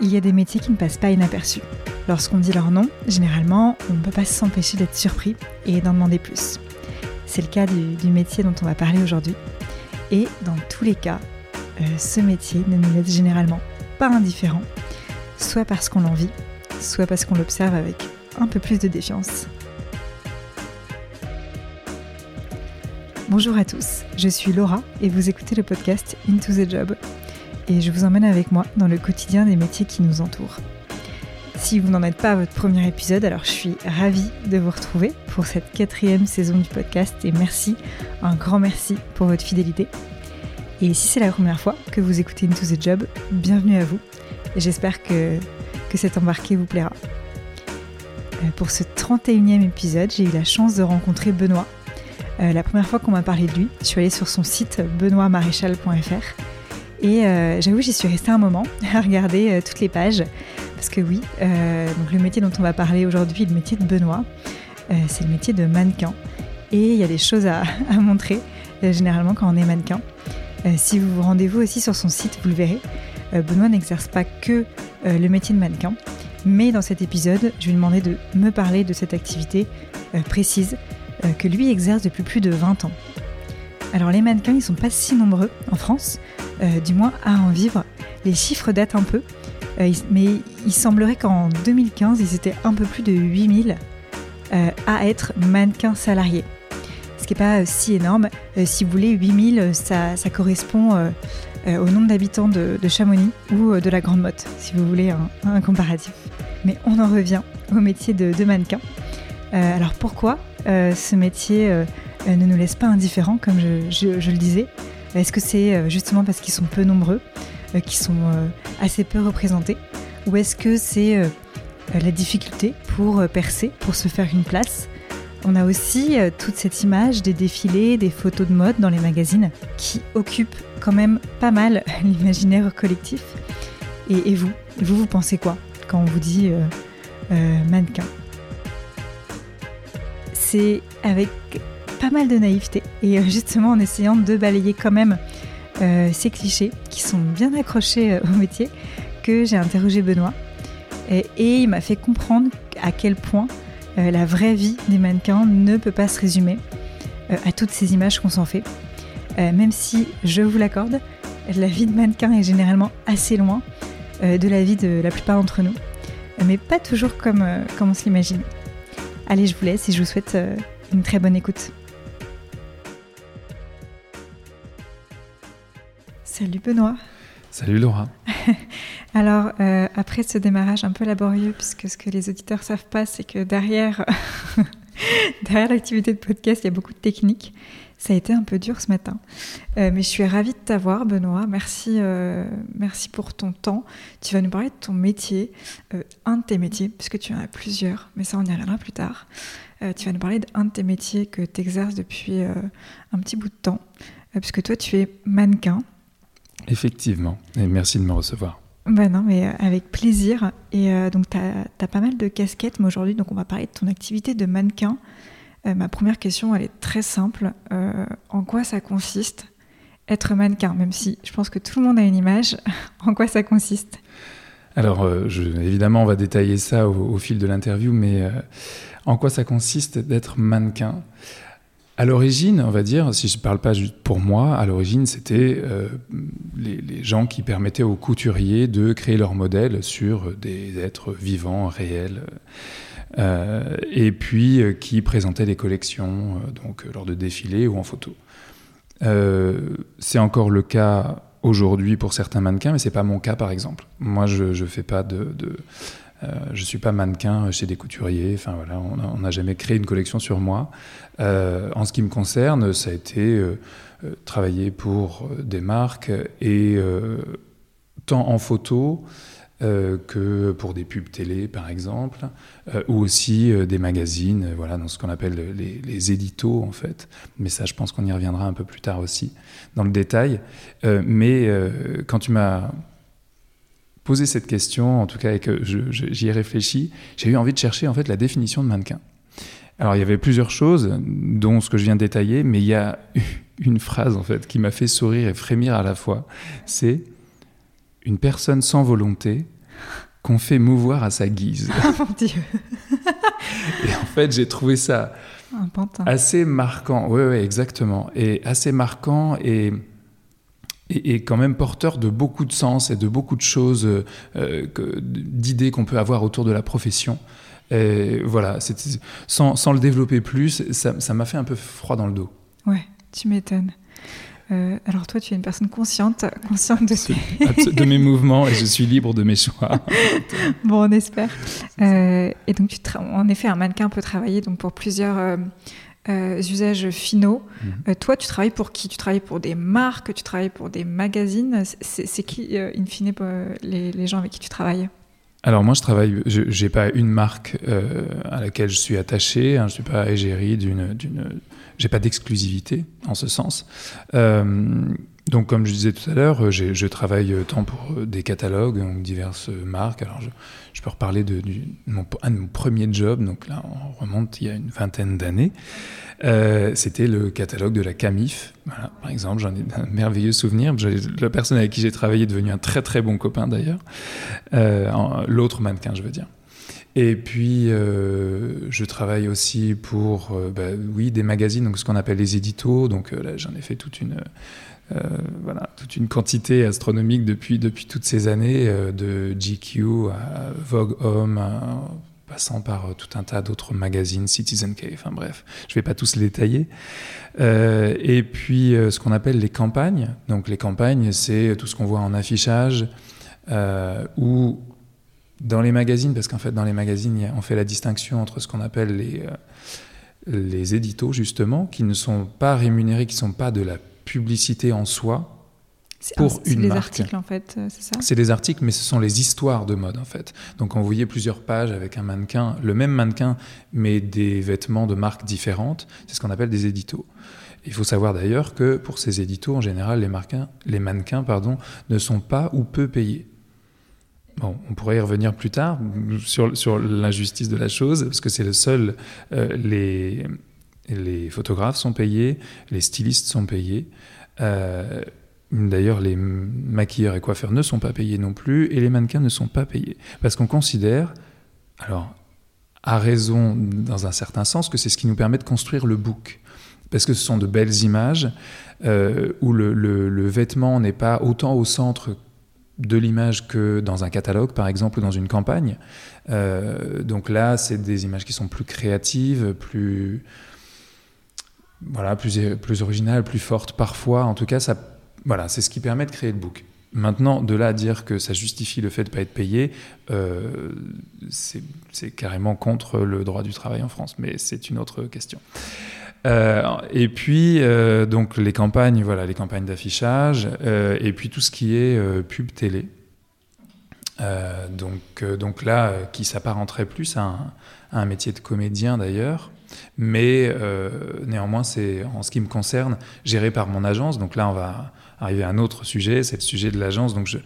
il y a des métiers qui ne passent pas inaperçus. Lorsqu'on dit leur nom, généralement, on ne peut pas s'empêcher d'être surpris et d'en demander plus. C'est le cas du, métier dont on va parler aujourd'hui. Et dans tous les cas, euh, ce métier ne nous laisse généralement pas indifférents, soit parce qu'on l'envie, soit parce qu'on l'observe avec un peu plus de défiance. Bonjour à tous, je suis Laura et vous écoutez le podcast Into the Job. Et je vous emmène avec moi dans le quotidien des métiers qui nous entourent. Si vous n'en êtes pas à votre premier épisode, alors je suis ravie de vous retrouver pour cette quatrième saison du podcast et merci, un grand merci pour votre fidélité. Et si c'est la première fois que vous écoutez Into the Job, bienvenue à vous et j'espère que, que cet embarqué vous plaira. Euh, pour ce 31e épisode, j'ai eu la chance de rencontrer Benoît, euh, la première fois qu'on m'a parlé de lui, je suis allée sur son site benoîtmaréchal.fr et euh, j'avoue, j'y suis restée un moment à regarder euh, toutes les pages parce que oui, donc le métier dont on va parler aujourd'hui, le métier de Benoît, c'est le métier de mannequin et il y a des choses à, à montrer généralement quand on est mannequin. si vous vous rendez vous aussi sur son site, vous le verrez. Benoît n'exerce pas que le métier de mannequin, mais dans cet épisode, je lui ai demandé de me parler de cette activité précise euh, que lui exerce depuis plus de 20 ans. Alors les mannequins, ils sont pas si nombreux en France, euh, du moins à en vivre. Les chiffres datent un peu, euh, mais il semblerait qu'en 2015, ils étaient un peu plus de 8000 à être mannequins salariés. Ce qui n'est pas si énorme. si vous voulez, 8000, ça, ça correspond au nombre d'habitants de, Chamonix ou de la Grande Motte, si vous voulez un, comparatif. Mais on en revient au métier de mannequin. alors pourquoi euh, ce métier euh, ne nous laisse pas indifférents, comme je, le disais? Est-ce que c'est euh, justement parce qu'ils sont peu nombreux, qu'ils sont assez peu représentés Ou est-ce que c'est la difficulté pour percer, pour se faire une place? On a aussi toute cette image des défilés, des photos de mode dans les magazines qui occupent quand même pas mal l'imaginaire collectif. Et, vous, vous, vous pensez quoi quand on vous dit mannequin? C'est avec pas mal de naïveté et euh, justement en essayant de balayer quand même euh, ces clichés qui sont bien accrochés euh, au métier que j'ai interrogé Benoît et, il m'a fait comprendre à quel point la vraie vie des mannequins ne peut pas se résumer à toutes ces images qu'on s'en fait. même si, je vous l'accorde, la vie de mannequin est généralement assez loin de la vie de la plupart d'entre nous, mais pas toujours comme, comme on se l'imagine. Allez, je vous laisse et je vous souhaite une très bonne écoute. Salut Benoît. Salut Laura. Alors, euh, après ce démarrage un peu laborieux, puisque ce que les auditeurs savent pas, c'est que derrière, derrière l'activité de podcast, il y a beaucoup de techniques. Ça a été un peu dur ce matin. Euh, mais je suis ravie de t'avoir, Benoît. Merci, euh, merci pour ton temps. Tu vas nous parler de ton métier, un de tes métiers, puisque tu en as plusieurs, mais ça, on y reviendra plus tard. tu vas nous parler d'un de tes métiers que tu exerces depuis un petit bout de temps, puisque toi, tu es mannequin. Effectivement, et merci de me recevoir. Ben non, mais avec plaisir. Et donc, tu as, as, pas mal de casquettes, mais aujourd'hui, donc on va parler de ton activité de mannequin. Euh, ma première question, elle est très simple. Euh, en quoi ça consiste être mannequin? Même si je pense que tout le monde a une image, en quoi ça consiste? Alors, euh, évidemment, on va détailler ça au, fil de l'interview, mais en quoi ça consiste d'être mannequin? À l'origine, on va dire, si je ne parle pas juste pour moi, à l'origine, c'était les, les, gens qui permettaient aux couturiers de créer leur modèle sur des êtres vivants, réels. Euh, et puis euh, qui présentait des collections euh, donc lors de défilés ou en photo. c'est encore le cas aujourd'hui pour certains mannequins, mais c'est pas mon cas par exemple. Moi, je ne fais pas de je suis pas mannequin chez des couturiers. Enfin voilà, on n'a jamais créé une collection sur moi. en ce qui me concerne, ça a été travailler pour des marques et tant en photo euh, que pour des pubs télé, par exemple, euh, ou aussi euh, des magazines, voilà, dans ce qu'on appelle les, les, éditos, en fait. Mais ça, je pense qu'on y reviendra un peu plus tard aussi, dans le détail. mais quand tu m'as posé cette question, en tout cas, et que j'y ai réfléchi, j'ai eu envie de chercher, en fait, la définition de mannequin. Alors, il y avait plusieurs choses, dont ce que je viens de détailler, mais il y a une phrase, en fait, qui m'a fait sourire et frémir à la fois. C'est une personne sans volonté qu'on fait mouvoir à sa guise. Oh mon Dieu Et en fait, j'ai trouvé ça Un assez marquant. Oui, oui, exactement. Et assez marquant et, et, et quand même porteur de beaucoup de sens et de beaucoup de choses, euh, que- d'idées qu'on peut avoir autour de la profession. Et voilà, sans, sans le développer plus, ça m'a fait un peu froid dans le dos. Ouais, tu m'étonnes. Euh, alors toi, tu es une personne consciente, consciente de tes... De mes mouvements et je suis libre de mes choix. Bon, on espère. Euh, et donc, tu en effet, un mannequin peut travailler donc pour plusieurs euh, usages finaux. Mhm. Euh, toi, tu travailles pour qui? Tu travailles pour des marques? Tu travailles pour des magazines? C'est qui, euh, in fine, les, les gens avec qui tu travailles? Alors moi, je travaille, je n'ai pas une marque à laquelle je suis attaché, hein, je ne suis pas égérie d'une... d'une j'ai pas d'exclusivité en ce sens. Donc comme je disais tout à l'heure, euh, je travaille euh, tant pour euh, des catalogues, donc diverses marques. Alors je, peux reparler de, mon, premiers jobs, donc là on remonte il y a une vingtaine d'années. C'était le catalogue de la Camif. Voilà, par exemple, j'en ai un merveilleux souvenir. La personne avec qui j'ai travaillé est devenue un très très bon copain d'ailleurs. L'autre mannequin, je veux dire. Et puis, je travaille aussi pour, bah, oui, des magazines, donc ce qu'on appelle les éditos. Donc là, j'en ai fait toute une, euh, voilà, toute une quantité astronomique depuis, depuis toutes ces années, euh, de GQ à Vogue Homme, passant par euh, tout un tas d'autres magazines, Citizen K, enfin bref, je vais pas tous les détailler. Et puis, ce qu'on appelle les campagnes. Donc les campagnes, c'est tout ce qu'on voit en affichage ou dans les magazines, parce qu'en fait, dans les magazines, on fait la distinction entre ce qu'on appelle les, les éditos, justement, qui ne sont pas rémunérés, qui ne sont pas de la publicité en soi. Pour une marque. articles, en fait, euh, c'est ça? C'est des articles, mais ce sont les histoires de mode, en fait. Donc, on voyait plusieurs pages avec un mannequin, le même mannequin, mais des vêtements de marques différentes. C'est ce qu'on appelle des éditos. Il faut savoir d'ailleurs que pour ces éditos, en général, les, marquins- les mannequins pardon, ne sont pas ou peu payés. Bon, on pourrait y revenir plus tard sur, sur l'injustice de la chose, parce que c'est le seul. euh, les, les photographes sont payés, les stylistes sont payés. euh, D'ailleurs, les maquilleurs et coiffeurs ne sont pas payés non plus, et les mannequins ne sont pas payés. Parce qu'on considère, alors, à raison dans un certain sens, que c'est ce qui nous permet de construire le book. Parce que ce sont de belles images euh, où le, vêtement n'est pas autant au centre de l'image que dans un catalogue, par exemple, ou dans une campagne. Euh, donc là, c'est des images qui sont plus créatives, plus, voilà, plus, plus originales, plus fortes parfois. En tout cas, ça, voilà, c'est ce qui permet de créer le book. Maintenant, de là à dire que ça justifie le fait de ne pas être payé, euh, c'est carrément contre le droit du travail en France, mais c'est une autre question. Euh, et puis, euh, donc les campagnes, voilà, les campagnes d'affichage, et puis tout ce qui est pub télé. Donc, donc là, qui s'apparenterait plus à un métier de comédien d'ailleurs, mais euh, néanmoins, c'est en ce qui me concerne géré par mon agence. Donc là, on va arriver à un autre sujet, c'est le sujet de l'agence. Donc je,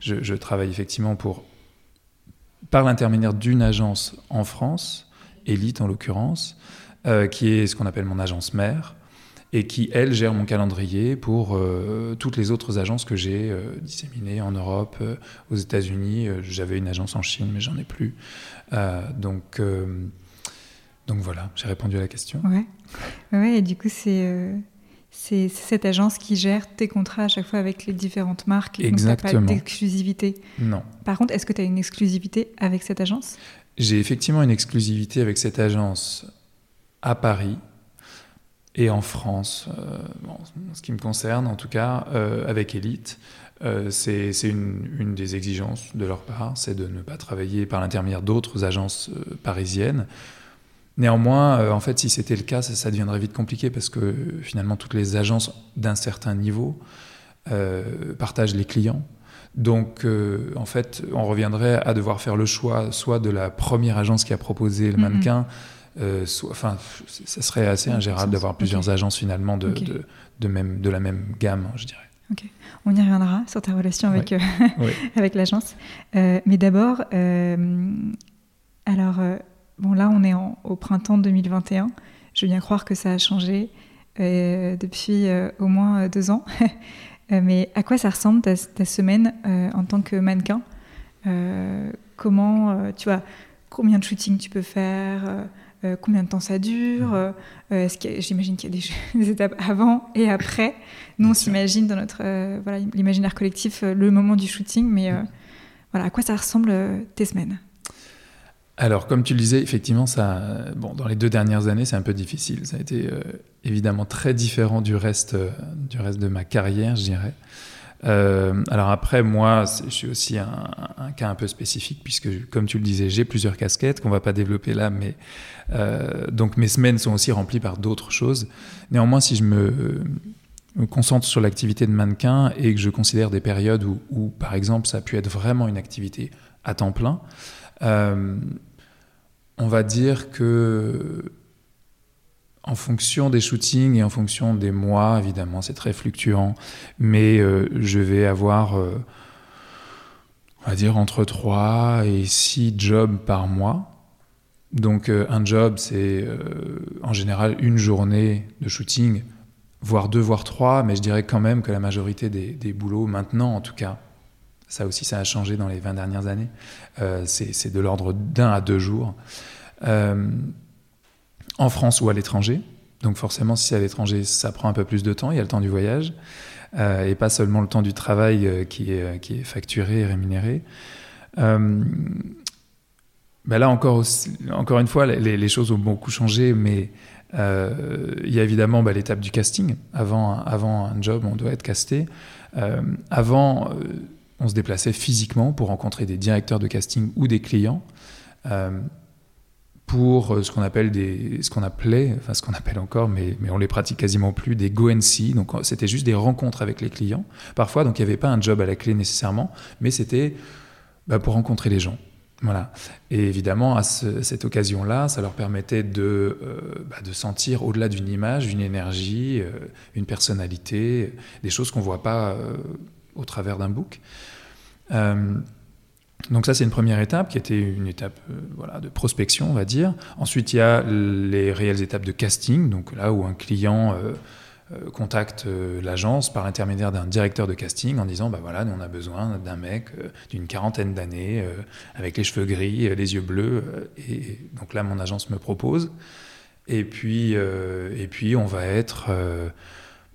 je, travaille effectivement pour, par l'intermédiaire d'une agence en France, Elite en l'occurrence, euh, qui est ce qu'on appelle mon agence mère, et qui, elle, gère mon calendrier pour euh, toutes les autres agences que j'ai disséminées en Europe, aux États-Unis. J'avais une agence en Chine, mais j'en ai plus. Donc, donc voilà, j'ai répondu à la question. Ouais. Ouais, et du coup, c'est euh, c'est cette agence qui gère tes contrats à chaque fois avec les différentes marques. et donc pas Exactement. d'exclusivité. Non. Par contre, est-ce que tu as une exclusivité avec cette agence? J'ai effectivement une exclusivité avec cette agence à Paris et en France, euh, bon, ce qui me concerne en tout cas, euh, avec Elite. Euh, c'est c'est une, une des exigences de leur part, c'est de ne pas travailler par l'intermédiaire d'autres agences euh, parisiennes. Néanmoins, euh, en fait, si c'était le cas, ça, ça deviendrait vite compliqué parce que euh, finalement, toutes les agences d'un certain niveau euh, partagent les clients. Donc, euh, en fait, on reviendrait à devoir faire le choix soit de la première agence qui a proposé le mannequin, euh, soit, enfin, ça serait assez ingérable d'avoir plusieurs agences finalement de, de, de même, de la même gamme, je dirais. On y reviendra sur ta relation avec, euh, Oui. avec l'agence. Mais d'abord, alors, bon, là, on est en- au printemps 2021. Je veux bien croire que ça a changé euh, depuis euh, au moins euh, deux ans. Mais à quoi ça ressemble ta, ta semaine en tant que mannequin? Comment, tu vois, combien de shootings tu peux faire combien de temps ça dure? J'imagine qu'il y a des, étapes avant et après. Nous, on s'imagine dans notre voilà l'imaginaire collectif le moment du shooting, mais voilà, à quoi ça ressemble tes semaines? Alors, comme tu le disais, effectivement, ça, bon, dans les deux dernières années, c'est un peu difficile. Ça a été euh, évidemment très différent du reste, euh, du reste de ma carrière, je dirais. Euh, alors après, moi, je suis aussi un, cas un peu spécifique puisque, comme tu le disais, j'ai plusieurs casquettes qu'on va pas développer là, mais donc mes semaines sont aussi remplies par d'autres choses. Néanmoins, si je me, concentre sur l'activité de mannequin et que je considère des périodes où, où, par exemple, ça a pu être vraiment une activité à temps plein, on va dire que en fonction des shootings et en fonction des mois, évidemment, c'est très fluctuant, mais euh, je vais avoir, euh, on va dire, entre 3 et 6 jobs par mois. Donc euh, un job, c'est en général une journée de shooting, voire deux, voire trois, mais je dirais quand même que la majorité des, des boulots, maintenant en tout cas, ça aussi, ça a changé dans les 20 dernières années. Euh, c'est de l'ordre d'un à deux jours. Euh, en France ou à l'étranger. Donc forcément, si c'est à l'étranger, ça prend un peu plus de temps. Il y a le temps du voyage. Euh, et pas seulement le temps du travail qui, est, facturé et rémunéré. Ben là encore, encore une fois, les, choses ont beaucoup changé, mais il y a évidemment bah, l'étape du casting. Avant un job, on doit être casté. avant, on se déplaçait physiquement pour rencontrer des directeurs de casting ou des clients euh, pour euh, ce qu'on appelle des, ce qu'on appelait, enfin ce qu'on appelle encore, mais, mais on les pratique quasiment plus, des go and see. Donc c'était juste des rencontres avec les clients. Parfois, donc il n'y avait pas un job à la clé nécessairement, mais c'était bah, pour rencontrer les gens. Voilà. Et évidemment, à cette occasion-là, ça leur permettait de, euh, bah, de sentir au-delà d'une image, une énergie, une personnalité, des choses qu'on ne voit pas au travers d'un book. Euh, donc ça, c'est une première étape qui était une étape euh, voilà, de prospection, on va dire. Ensuite, il y a les réelles étapes de casting, donc là où un client euh, contacte l'agence par intermédiaire d'un directeur de casting en disant, bah voilà, nous on a besoin d'un mec d'une quarantaine d'années, avec les cheveux gris, les yeux bleus. et donc là, mon agence me propose. Et puis, et puis on va être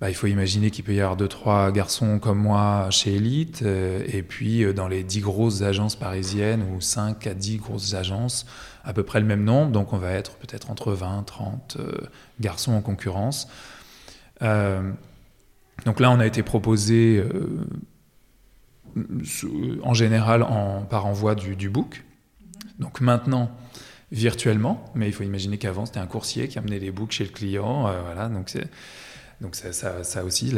bah, il faut imaginer qu'il peut y avoir deux, trois garçons comme moi chez Elite, euh, et puis euh, dans les dix grosses agences parisiennes, ou 5 à 10 grosses agences, à peu près le même nombre, donc on va être peut-être entre 20, 30 euh, garçons en concurrence. donc là, on a été proposé en général par envoi du, du book. Donc maintenant, virtuellement, mais il faut imaginer qu'avant, c'était un coursier qui amenait les books chez le client. voilà, donc c'est donc ça, aussi,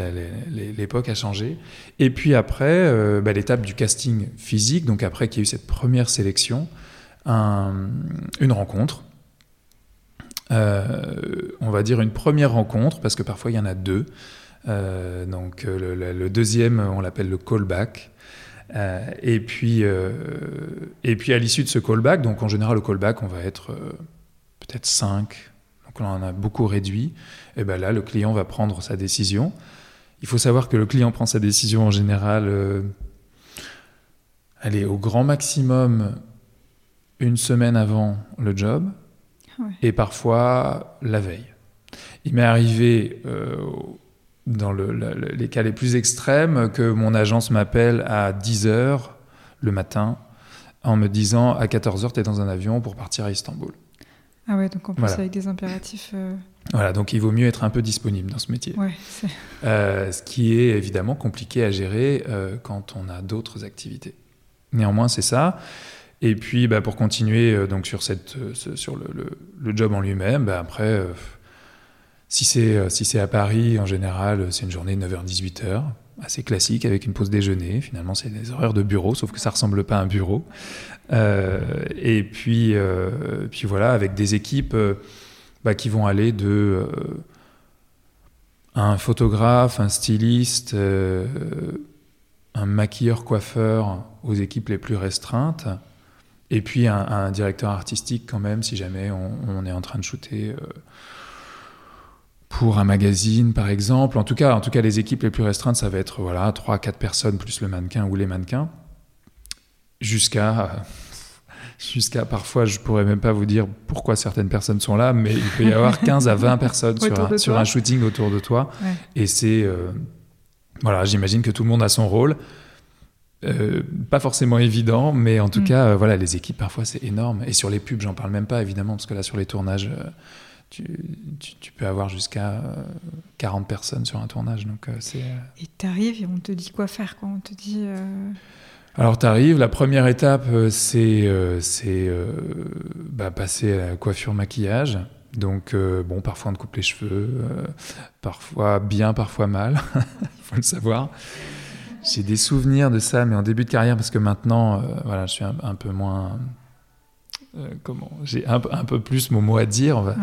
l'époque a changé. Et puis après, euh, bah, l'étape du casting physique, donc après qu'il y a eu cette première sélection, une rencontre. Euh, on va dire une première rencontre, parce que parfois il y en a deux. Euh, donc le, deuxième, on l'appelle le callback. et, puis, et puis à l'issue de ce callback, donc en général le callback, on va être peut-être cinq on en a beaucoup réduit, et ben là, le client va prendre sa décision. Il faut savoir que le client prend sa décision en général, euh, au grand maximum une semaine avant le job, et parfois la veille. Il m'est arrivé, euh, dans les cas les plus extrêmes, que mon agence m'appelle à 10h le matin en me disant à 14h, tu es dans un avion pour partir à Istanbul. Ah ouais, donc en plus avec des impératifs. Euh, voilà, donc il vaut mieux être un peu disponible dans ce métier. Ouais, euh, ce qui est évidemment compliqué à gérer euh, quand on a d'autres activités. Néanmoins, c'est ça. Et puis, bah, pour continuer donc sur, cette, sur le, le, job en lui-même, bah, après, si c'est si à Paris, en général, c'est une journée de 9h-18h assez classique avec une pause déjeuner. Finalement, c'est des horaires de bureau, sauf que ça ressemble pas à un bureau. Euh, et puis, euh, puis voilà, avec des équipes euh, bah, qui vont aller de un photographe, un styliste, un maquilleur-coiffeur aux équipes les plus restreintes, et puis un, directeur artistique quand même, si jamais on, est en train de shooter pour un magazine, par exemple. En tout cas, en tout cas, les équipes les plus restreintes, ça va être voilà trois, quatre personnes plus le mannequin ou les mannequins. jusqu'à jusqu'à parfois, je pourrais même pas vous dire pourquoi certaines personnes sont là, mais il peut y avoir 15 à 20 personnes sur un, sur un, shooting autour de toi. Et c'est. Euh, voilà, j'imagine que tout le monde a son rôle. Euh, pas forcément évident, mais en tout mm. cas, euh, voilà, les équipes parfois c'est énorme. Et sur les pubs, j'en parle même pas évidemment, parce que là sur les tournages, tu, tu, peux avoir jusqu'à 40 personnes sur un tournage. Donc c'est. Et t'arrives et on te dit quoi faire quand on te dit. Alors tu arrives, la première étape euh, c'est euh, euh, bah, passer à la coiffure maquillage. Donc bon, parfois on te coupe les cheveux, parfois bien, parfois mal, il faut le savoir. J'ai des souvenirs de ça, mais en début de carrière, parce que maintenant, voilà, je suis un, peu moins comment j'ai un, peu plus mon mot à dire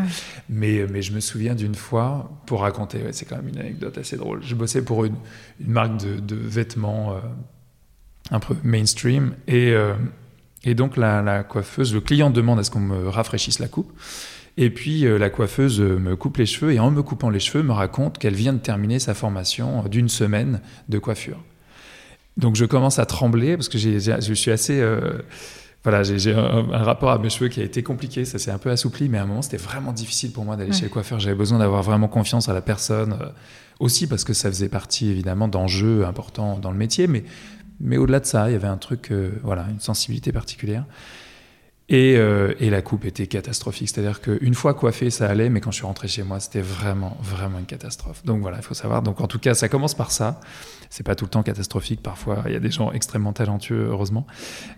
mais mais je me souviens d'une fois pour raconter c'est quand même une anecdote assez drôle je bossais pour une, marque de, de vêtements un peu mainstream. Et, euh, et donc la, coiffeuse, le client demande à ce qu'on me rafraîchisse la coupe. Et puis euh, la coiffeuse me coupe les cheveux et en me coupant les cheveux me raconte qu'elle vient de terminer sa formation d'une semaine de coiffure. Donc je commence à trembler parce que je suis assez... Euh, voilà, j'ai un, rapport à mes cheveux qui a été compliqué, ça s'est un peu assoupli, mais à un moment c'était vraiment difficile pour moi d'aller chez le coiffeur. J'avais besoin d'avoir vraiment confiance à la personne, aussi parce que ça faisait partie évidemment d'enjeux importants dans le métier, mais mais au-delà de ça, il y avait un truc, euh, voilà, une sensibilité particulière. Et, euh, et, la coupe était catastrophique. C'est-à-dire qu'une fois coiffé, ça allait, mais quand je suis rentré chez moi, c'était vraiment, vraiment une catastrophe. Donc voilà, il faut savoir. Donc en tout cas, ça commence par ça. C'est pas tout le temps catastrophique. Parfois, il y a des gens extrêmement talentueux, heureusement.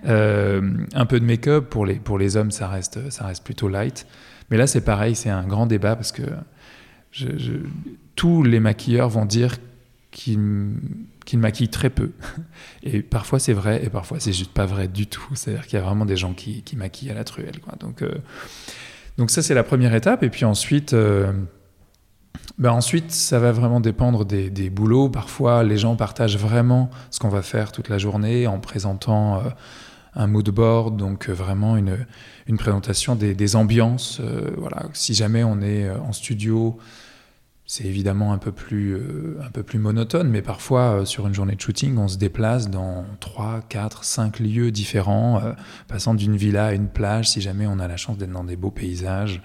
Euh, un peu de make-up pour les, pour les hommes, ça reste, ça reste plutôt light. Mais là, c'est pareil, c'est un grand débat parce que tous les maquilleurs vont dire qu'ils qu'il maquille très peu. Et parfois c'est vrai, et parfois c'est juste pas vrai du tout. C'est-à-dire qu'il y a vraiment des gens qui, qui, maquillent à la truelle. Donc, euh, donc ça c'est la première étape. Et puis ensuite, euh, ben ensuite ça va vraiment dépendre des, des, boulots. Parfois les gens partagent vraiment ce qu'on va faire toute la journée en présentant euh, un mood board, donc vraiment une, une présentation des, des ambiances. voilà. Si jamais on est en studio, c'est évidemment un peu, plus, euh, un peu plus monotone, mais parfois, euh, sur une journée de shooting, on se déplace dans 3, 4, 5 lieux différents, euh, passant d'une villa à une plage, si jamais on a la chance d'être dans des beaux paysages,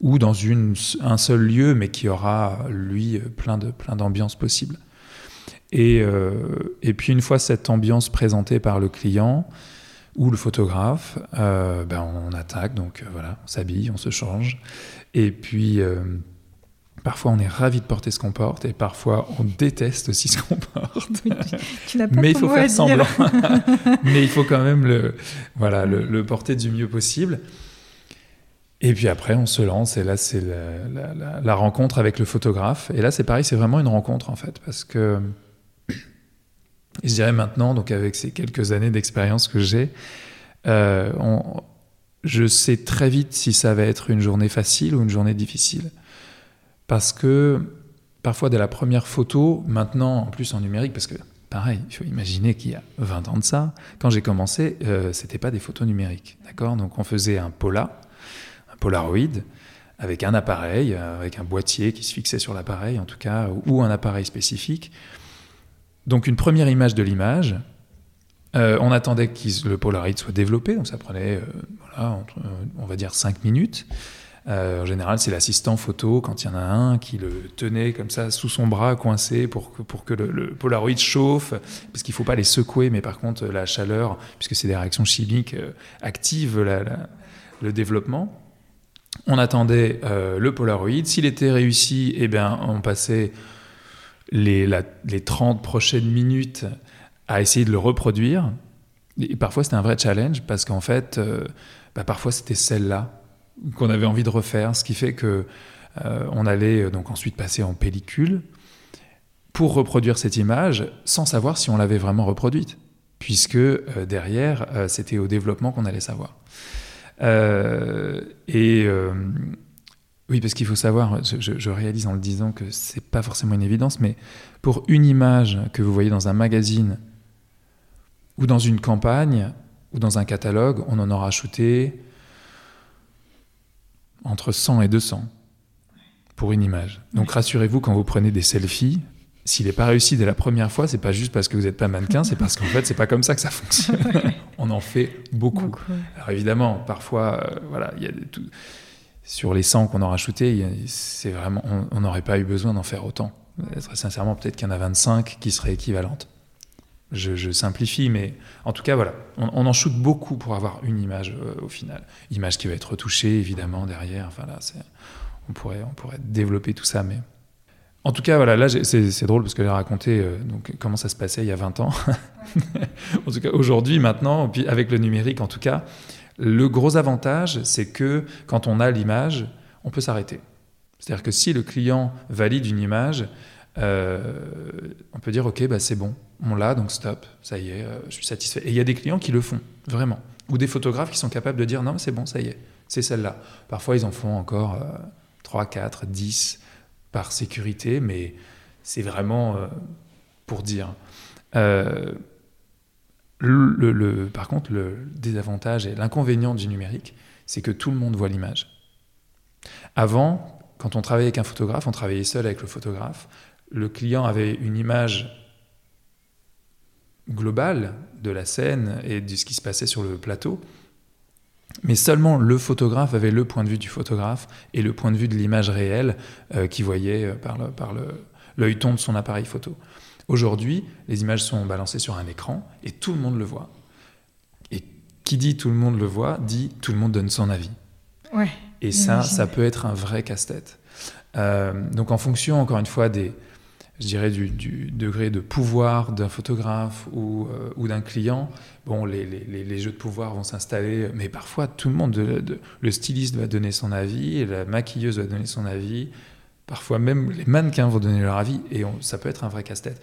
ou dans un seul lieu, mais qui aura, lui, plein d'ambiances plein possibles. Et, et, puis, une fois cette ambiance présentée par le client ou le photographe, ben on attaque, donc voilà, on s'habille, on se change, et puis Parfois, on est ravi de porter ce qu'on porte et parfois, on déteste aussi ce qu'on porte. tu, n'as pas Mais il faut faire semblant. Mais il faut quand même le, voilà, le, porter du mieux possible. Et puis après, on se lance et là, c'est la, rencontre avec le photographe. Et là, c'est pareil, c'est vraiment une rencontre en fait. Parce que je dirais maintenant, donc avec ces quelques années d'expérience que j'ai, euh, je sais très vite si ça va être une journée facile ou une journée difficile. Parce que parfois, dès la première photo, maintenant en plus en numérique, parce que pareil, il faut imaginer qu'il y a 20 ans de ça, quand j'ai commencé, euh, c'était pas des photos numériques. D'accord? Donc on faisait un Pola, un Polaroid, avec un appareil, euh, avec un boîtier qui se fixait sur l'appareil en tout cas, ou un appareil spécifique. Donc une première image de l'image. Euh, on attendait que le Polaroid soit développé, donc ça prenait, voilà, on va dire 5 minutes. Euh, en général, c'est l'assistant photo, quand il y en a un, qui le tenait comme ça sous son bras, coincé, pour que, pour que le, Polaroid chauffe, parce qu'il ne faut pas les secouer, mais par contre, la chaleur, puisque c'est des réactions chimiques, euh, active le développement. On attendait euh, le Polaroid. S'il était réussi, eh bien, on passait les, les 30 prochaines minutes à essayer de le reproduire. Et parfois, c'était un vrai challenge, parce qu'en fait, bah, parfois, c'était celle-là qu'on avait envie de refaire, ce qui fait que euh, on allait euh, donc ensuite passer en pellicule pour reproduire cette image sans savoir si on l'avait vraiment reproduite, puisque euh, derrière c'était au développement qu'on allait savoir. et oui, parce qu'il faut savoir, je, réalise en le disant que c'est pas forcément une évidence, mais pour une image que vous voyez dans un magazine ou dans une campagne ou dans un catalogue, on en aura shooté entre 100 et 200 pour une image. Donc rassurez-vous, quand vous prenez des selfies, s'il n'est pas réussi dès la première fois, c'est pas juste parce que vous n'êtes pas mannequin, c'est parce qu'en fait, c'est pas comme ça que ça fonctionne. on en fait beaucoup. Alors évidemment, parfois, euh, voilà, il y a tout... sur les 100 qu'on aura shootés, c'est vraiment, on n'aurait pas eu besoin d'en faire autant. Très sincèrement, peut-être qu'il y en a 25 qui seraient équivalentes. Je, simplifie, mais en tout cas, voilà, on, en shoot beaucoup pour avoir une image euh, au final. Image qui va être retouchée, évidemment, derrière. Enfin là, on pourrait, on pourrait développer tout ça, mais en tout cas, voilà, là, c'est drôle parce que j'ai raconté euh, comment ça se passait il y a 20 ans. en tout cas, aujourd'hui, maintenant, puis avec le numérique, en tout cas, le gros avantage, c'est que quand on a l'image, on peut s'arrêter. C'est-à-dire que si le client valide une image, euh, peut dire ok, bah, c'est bon, on l'a, donc stop, ça y est, euh, je suis satisfait. Et il y a des clients qui le font, vraiment. Ou des photographes qui sont capables de dire non, c'est bon, ça y est, c'est celle-là. Parfois, ils en font encore 3, 4, 10 par sécurité, mais c'est vraiment euh, pour dire. Euh, par contre, le désavantage et l'inconvénient du numérique, c'est que tout le monde voit l'image. Avant, quand on travaillait avec un photographe, on travaillait seul avec le photographe. Le client avait une image globale de la scène et de ce qui se passait sur le plateau. Mais seulement le photographe avait le point de vue du photographe et le point de vue de l'image réelle euh, qu'il voyait euh, par, le, par l'œil ton de son appareil photo. Aujourd'hui, les images sont balancées sur un écran et tout le monde le voit. Et qui dit tout le monde le voit, dit tout le monde donne son avis. Ouais, et ça, ça peut être un vrai casse-tête. Euh, donc en fonction, encore une fois, des, je dirais, du, degré de pouvoir d'un photographe ou, euh, ou d'un client, bon, les, les, les, jeux de pouvoir vont s'installer, mais parfois tout le monde, le styliste va donner son avis, la maquilleuse va donner son avis, parfois même les mannequins vont donner leur avis, et ça peut être un vrai casse-tête.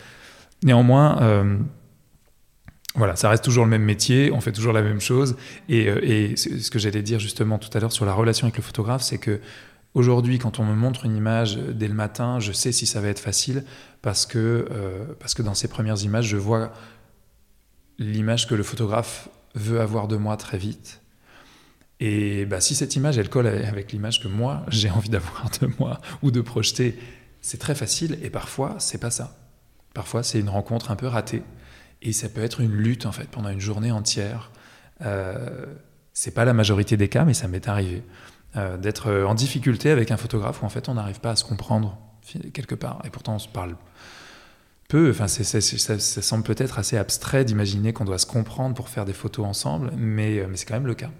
Néanmoins, euh, voilà, ça reste toujours le même métier, on fait toujours la même chose, et, euh, et ce que j'allais dire justement tout à l'heure sur la relation avec le photographe, c'est que Aujourd'hui, quand on me montre une image dès le matin, je sais si ça va être facile parce que, euh, parce que dans ces premières images, je vois l'image que le photographe veut avoir de moi très vite. Et bah, si cette image, elle colle avec l'image que moi, j'ai envie d'avoir de moi ou de projeter, c'est très facile. Et parfois, c'est pas ça. Parfois, c'est une rencontre un peu ratée. Et ça peut être une lutte, en fait, pendant une journée entière. Euh, c'est pas la majorité des cas, mais ça m'est arrivé. Euh, d'être en difficulté avec un photographe où en fait on n'arrive pas à se comprendre quelque part. Et pourtant on se parle peu. Enfin, ça, semble peut-être assez abstrait d'imaginer qu'on doit se comprendre pour faire des photos ensemble, mais, euh, mais c'est quand même le cas.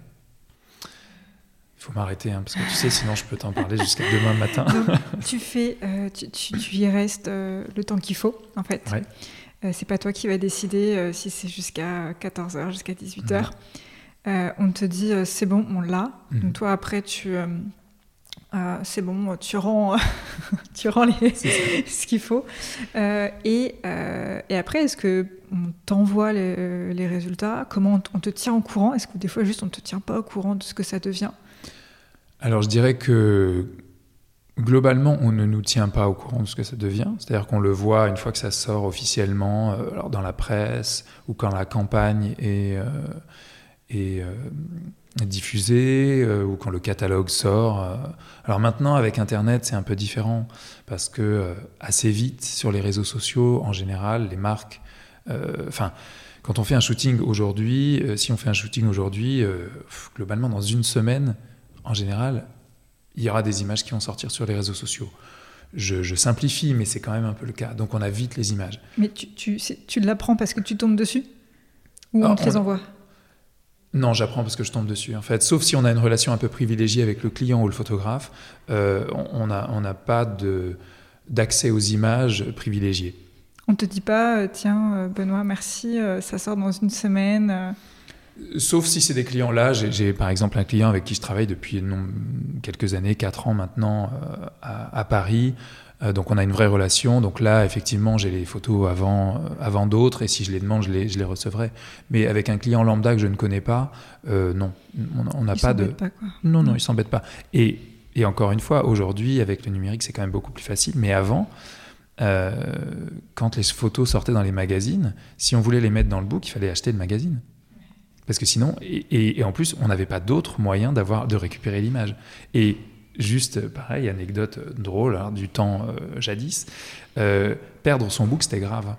Il faut m'arrêter, hein, parce que tu sais, sinon je peux t'en parler jusqu'à demain matin. tu fais, euh, tu, tu, y restes le temps qu'il faut, en fait. Ouais. c'est pas toi qui vas décider si c'est jusqu'à 14h, jusqu'à 18h. Euh, on te dit euh, c'est bon, on l'a. Mhm. Donc toi après tu euh, c'est bon, tu rends, tu rends ce qu'il faut. Et, et, après, est-ce que on t'envoie les, résultats? Comment on, te tient au courant? Est-ce que des fois juste on te tient pas au courant de ce que ça devient? Alors je dirais que globalement, on ne nous tient pas au courant de ce que ça devient. C'est-à-dire qu'on le voit une fois que ça sort officiellement, alors dans la presse ou quand la campagne est est euh, diffusé euh, ou quand le catalogue sort. Euh. Alors maintenant, avec Internet, c'est un peu différent parce que assez vite, sur les réseaux sociaux, en général, les marques. Enfin, quand on fait un shooting aujourd'hui, si on fait un shooting aujourd'hui, globalement, dans une semaine, en général, il y aura des images qui vont sortir sur les réseaux sociaux. Je, simplifie, mais c'est quand même un peu le cas. Donc on a vite les images. Mais tu, tu, tu l'apprends parce que tu tombes dessus? Ou on te les envoie? Non, j'apprends parce que je tombe dessus. En fait, sauf si on a une relation un peu privilégiée avec le client ou le photographe, euh, on n'a on pas d'accès aux images privilégiées. On te dit pas, euh, tiens, euh, Benoît, merci, ça sort dans une semaine. Sauf si c'est des clients là. J'ai par exemple un client avec qui je travaille depuis quelques années, 4 ans maintenant, à, Paris. Euh, donc on a une vraie relation. Donc là, effectivement, j'ai les photos avant, euh, avant d'autres, et si je les demande, je les, je les recevrai. Mais avec un client lambda que je ne connais pas, euh, non, on n'a pas de. Pas, quoi. Non, non, il s'embête pas. Et, et, encore une fois, aujourd'hui, avec le numérique, c'est quand même beaucoup plus facile. Mais avant, quand les photos sortaient dans les magazines, si on voulait les mettre dans le book, il fallait acheter le magazine. Parce que sinon, et, et, et en plus, on n'avait pas d'autres moyens d'avoir de récupérer l'image. Et juste, pareil, anecdote drôle hein, du temps jadis, perdre son book, c'était grave.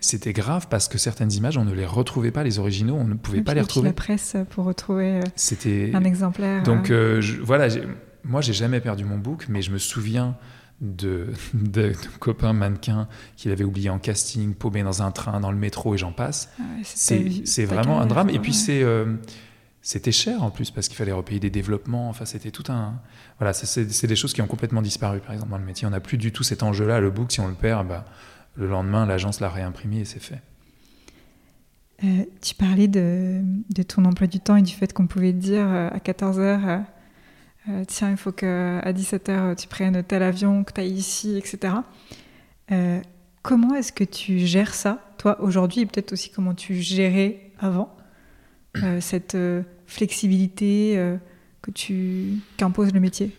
C'était grave parce que certaines images, on ne les retrouvait pas, les originaux, on ne pouvait pas les retrouver. la presse pour retrouver un exemplaire. Donc je, voilà, moi j'ai jamais perdu mon book, mais je me souviens de, de, copains mannequins qu'il avait oublié en casting, paumé dans un train, dans le métro et j'en passe. Ah c'est vraiment un drame. Et puis c'est euh, c'était cher en plus parce qu'il fallait repayer des développements. Enfin, c'était tout un. Voilà, c'est des choses qui ont complètement disparu par exemple dans le métier. On n'a plus du tout cet enjeu-là. Le book, si on le perd, bah, le lendemain, l'agence l'a réimprimé et c'est fait. Euh, tu parlais de, ton emploi du temps et du fait qu'on pouvait dire euh, à 14h euh, tiens, il faut qu'à 17h, tu prennes tel avion, que tu ailles ici, etc. Comment est-ce que tu gères ça, toi, aujourd'hui, et peut-être aussi comment tu gérais avant, cette flexibilité que tu qu'impose le métier?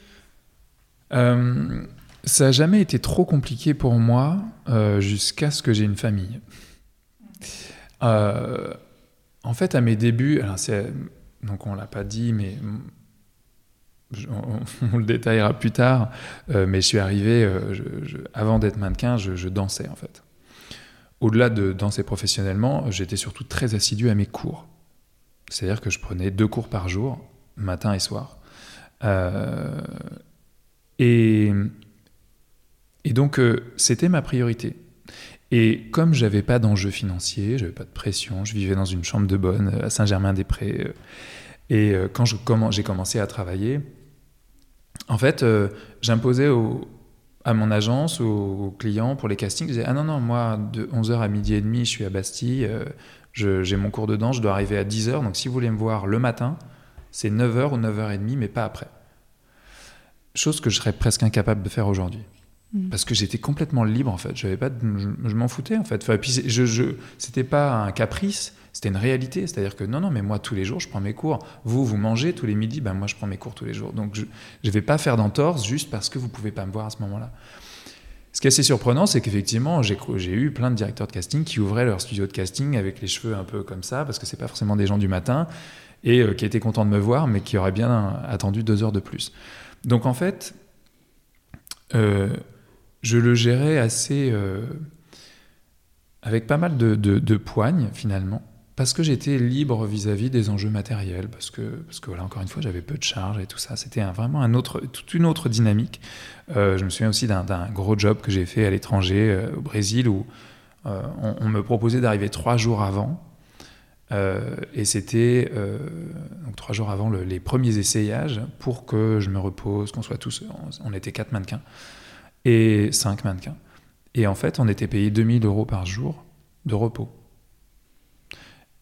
Ça n'a jamais été trop compliqué pour moi jusqu'à ce que j'ai une famille. en fait, à mes débuts, alors donc on l'a pas dit, mais on, le détaillera plus tard, euh, mais je suis arrivé, euh, avant d'être mannequin, je, dansais en fait. Au-delà de danser professionnellement, j'étais surtout très assidu à mes cours. C'est-à-dire que je prenais deux cours par jour, matin et soir. Euh, et, et donc, c'était ma priorité. Et comme j'avais pas d'enjeu financier, j'avais pas de pression, je vivais dans une chambre de bonne à Saint-Germain-des-Prés. Et quand j'ai commencé à travailler, en fait, euh, j'imposais à mon agence, aux, clients pour les castings, je disais Ah non, non, moi, de 11h à midi et demi, je suis à Bastille, euh, j'ai mon cours de danse, je dois arriver à 10h, donc si vous voulez me voir le matin, c'est 9h ou 9h30, mais pas après. Chose que je serais presque incapable de faire aujourd'hui. Mm. Parce que j'étais complètement libre en fait, j'avais pas, je, m'en foutais en fait. Enfin, puis je, je c'était pas un caprice, c'était une réalité. C'est-à-dire que non, non, mais moi tous les jours je prends mes cours. Vous, vous mangez tous les midis, ben moi je prends mes cours tous les jours. Donc je ne vais pas faire d'entorse juste parce que vous pouvez pas me voir à ce moment-là. Ce qui est assez surprenant, c'est qu'effectivement, j'ai eu plein de directeurs de casting qui ouvraient leur studio de casting avec les cheveux un peu comme ça, parce que c'est pas forcément des gens du matin, et euh, qui étaient contents de me voir, mais qui auraient bien attendu deux heures de plus. Donc en fait, euh, je le gérais assez. Euh, avec pas mal de, de, poignes, finalement, parce que j'étais libre vis-à-vis des enjeux matériels, parce que, parce que voilà, encore une fois, j'avais peu de charges et tout ça. C'était vraiment toute une autre dynamique. Euh, je me souviens aussi d'un gros job que j'ai fait à l'étranger, euh, au Brésil, où on, me proposait d'arriver trois jours avant. et c'était trois jours avant les premiers essayages pour que je me repose, qu'on soit tous. On, on était quatre mannequins et 5 mannequins. Et en fait, on était payé 2000 euros par jour de repos.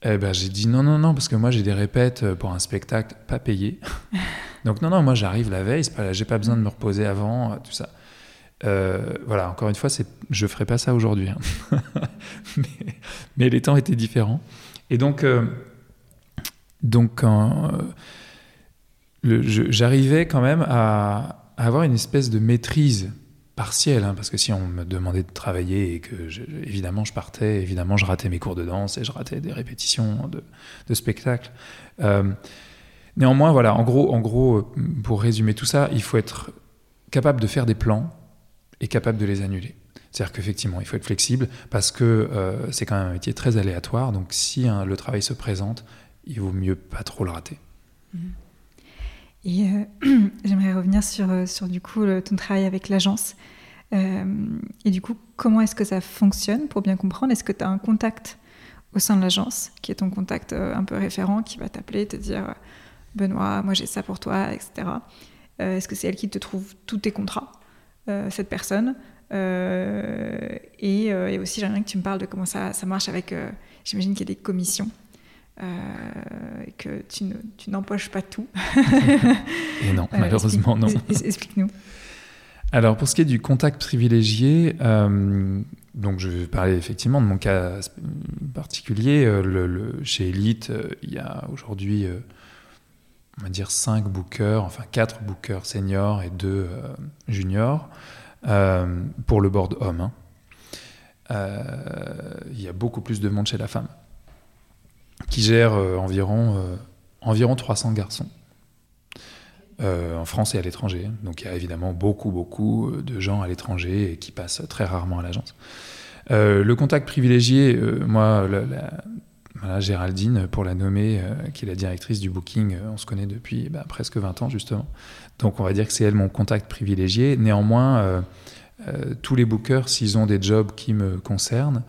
Eh ben, j'ai dit non, non, non, parce que moi j'ai des répètes pour un spectacle pas payé. Donc non, non, moi j'arrive la veille, pas, j'ai pas besoin de me reposer avant, euh, tout ça. Euh, voilà, encore une fois, c'est, je ferai pas ça aujourd'hui. Hein. mais, les temps étaient différents. Et donc, euh, donc j'arrivais quand même à, à, avoir une espèce de maîtrise partiel, hein, parce que si on me demandait de travailler et que évidemment je partais, évidemment je ratais mes cours de danse et je ratais des répétitions de, spectacles. Euh, néanmoins, voilà, en gros, en gros, pour résumer tout ça, il faut être capable de faire des plans et capable de les annuler. C'est-à-dire qu'effectivement, il faut être flexible parce que euh, c'est quand même un métier très aléatoire. Donc, si hein, le travail se présente, il vaut mieux pas trop le rater. Mmh. Et euh, j'aimerais revenir sur, euh, du coup ton travail avec l'agence. Euh, et du coup, comment est-ce que ça fonctionne pour bien comprendre? Est-ce que tu as un contact au sein de l'agence qui est ton contact un peu référent qui va t'appeler, te dire Benoît, moi j'ai ça pour toi, etc. est-ce que c'est elle qui te trouve tous tes contrats, cette personne? Et, aussi, j'aimerais que tu me parles de comment ça marche avec. J'imagine qu'il y a des commissions euh, que tu, n'empoches pas tout. Et non, malheureusement non. Explique-nous. Alors pour ce qui est du contact privilégié, euh, donc je vais parler effectivement de mon cas particulier. Euh, le, chez Elite, il y a aujourd'hui, on va dire, 5 bookers, enfin 4 bookers seniors et 2 juniors pour le board homme. Hein. il y a beaucoup plus de monde chez la femme qui gère euh, environ, euh, environ 300 garçons. en France et à l'étranger. Donc il y a évidemment beaucoup, beaucoup de gens à l'étranger et qui passent très rarement à l'agence. le contact privilégié, moi, Géraldine, pour la nommer, qui est la directrice du booking, on se connaît depuis bah, presque 20 ans justement. Donc on va dire que c'est elle mon contact privilégié. Néanmoins, tous les bookers, s'ils ont des jobs qui me concernent,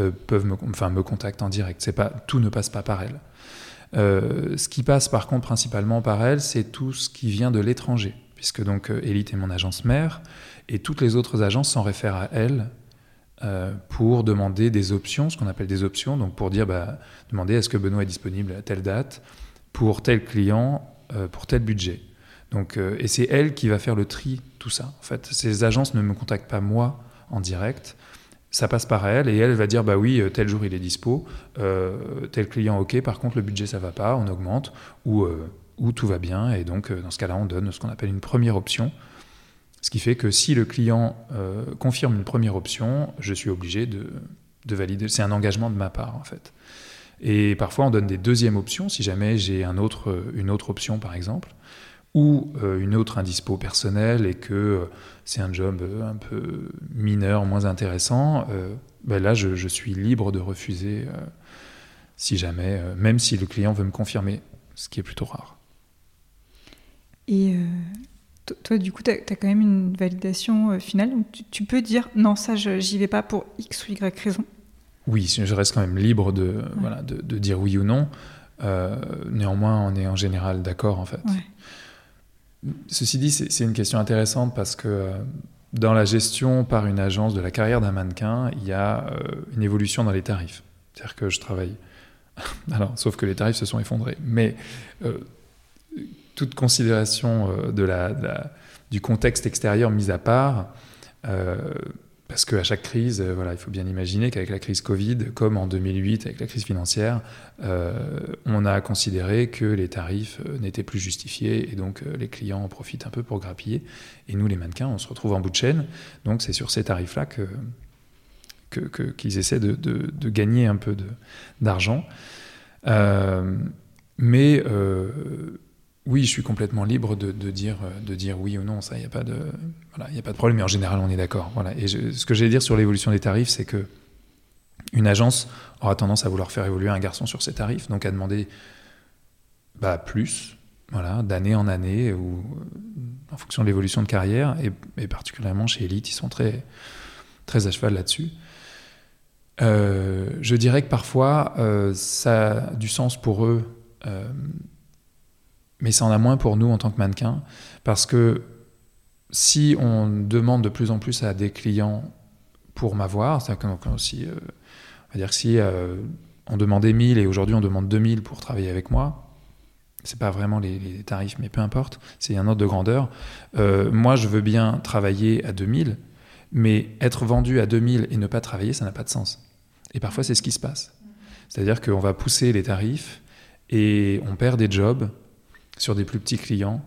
euh, peuvent me, enfin, me contactent en direct. C'est pas, tout ne passe pas par elle. Euh, ce qui passe par contre principalement par elle, c'est tout ce qui vient de l'étranger, puisque donc euh, Elite est mon agence mère, et toutes les autres agences s'en réfèrent à elle pour demander des options, ce qu'on appelle des options, donc pour dire, bah, demander est-ce que Benoît est disponible à telle date, pour tel client, pour tel budget. Donc, et c'est elle qui va faire le tri, tout ça. En fait, ces agences ne me contactent pas moi en direct, ça passe par elle et elle va dire bah oui euh, tel jour il est dispo euh, tel client ok par contre le budget ça va pas on augmente ou euh, ou tout va bien et donc dans ce cas-là on donne ce qu'on appelle une première option. Ce qui fait que si le client confirme une première option je suis obligé de, de valider. C'est un engagement de ma part en fait. Et parfois on donne des deuxièmes options si jamais j'ai un autre une autre option par exemple ou euh, une autre indispo personnelle et que euh, c'est un job euh, un peu mineur, moins intéressant, ben là je, suis libre de refuser si jamais, même si le client veut me confirmer, ce qui est plutôt rare. Et toi, du coup, tu as, quand même une validation finale. Tu, peux dire non, ça, j'y vais pas pour X ou Y raison? Oui, je reste quand même libre de, voilà, de, de, dire oui ou non. néanmoins, on est en général d'accord en fait. Ouais. Ceci dit, c'est une question intéressante parce que euh, dans la gestion par une agence de la carrière d'un mannequin, il y a euh, une évolution dans les tarifs. C'est-à-dire que je travaille. Alors, sauf que les tarifs se sont effondrés. Mais euh, toute considération de la, du contexte extérieur mis à part, parce qu'à chaque crise, euh, voilà, il faut bien imaginer qu'avec la crise Covid, comme en 2008 avec la crise financière, euh, on a considéré que les tarifs euh, n'étaient plus justifiés et donc les clients en profitent un peu pour grappiller. Et nous, les mannequins, on se retrouve en bout de chaîne. Donc c'est sur ces tarifs-là que, qu'ils essaient de, de, gagner un peu d'argent. mais oui, je suis complètement libre de, dire, de dire oui ou non. Ça, il n'y a pas de, voilà, il a pas de problème. Mais en général, on est d'accord. Voilà. Et ce que j'ai à dire sur l'évolution des tarifs, c'est que une agence aura tendance à vouloir faire évoluer un garçon sur ses tarifs, donc à demander bah, plus, voilà, d'année en année ou euh, en fonction de l'évolution de carrière. Et, particulièrement chez Elite, ils sont très, très à cheval là-dessus. Euh, je dirais que parfois, euh, ça a du sens pour eux mais ça en a moins pour nous en tant que mannequins, parce que si on demande de plus en plus à des clients pour m'avoir, c'est-à-dire que si, euh, si euh, on demandait 1000 et aujourd'hui on demande 2000 pour travailler avec moi, c'est pas vraiment les, tarifs, mais peu importe, c'est un ordre de grandeur. Euh, moi, je veux bien travailler à 2000, mais être vendu à 2000 et ne pas travailler, ça n'a pas de sens. Et parfois, c'est ce qui se passe. C'est-à-dire qu'on va pousser les tarifs et on perd des jobs sur des plus petits clients.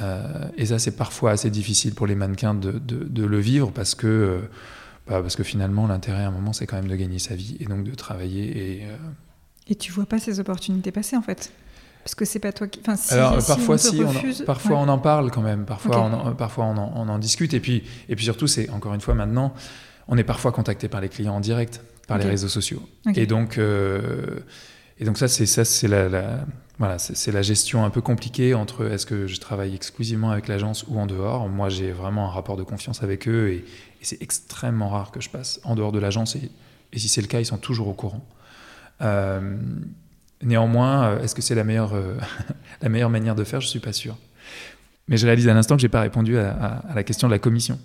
Euh, et ça, c'est parfois assez difficile pour les mannequins de, de, le vivre parce que, euh, bah, parce que finalement, l'intérêt à un moment, c'est quand même de gagner sa vie et donc de travailler. Et, euh, et tu vois pas ces opportunités passer en fait parce que c'est pas toi qui. Enfin, si, Alors, parfois, si, on parfois on en parle quand même. Parfois, on, en, parfois on, en, on en, discute. Et puis, et puis surtout, c'est encore une fois maintenant, on est parfois contacté par les clients en direct, par les réseaux sociaux. Et donc, et donc ça, c'est ça, c'est la, la voilà, c'est la gestion un peu compliquée entre est-ce que je travaille exclusivement avec l'agence ou en dehors. Moi, j'ai vraiment un rapport de confiance avec eux et, c'est extrêmement rare que je passe en dehors de l'agence. Et, si c'est le cas, ils sont toujours au courant. Euh, néanmoins, euh, est-ce que c'est la meilleure, euh, la meilleure manière de faire? Je ne suis pas sûr. Mais je réalise à l'instant que je n'ai pas répondu à, à, la question de la commission.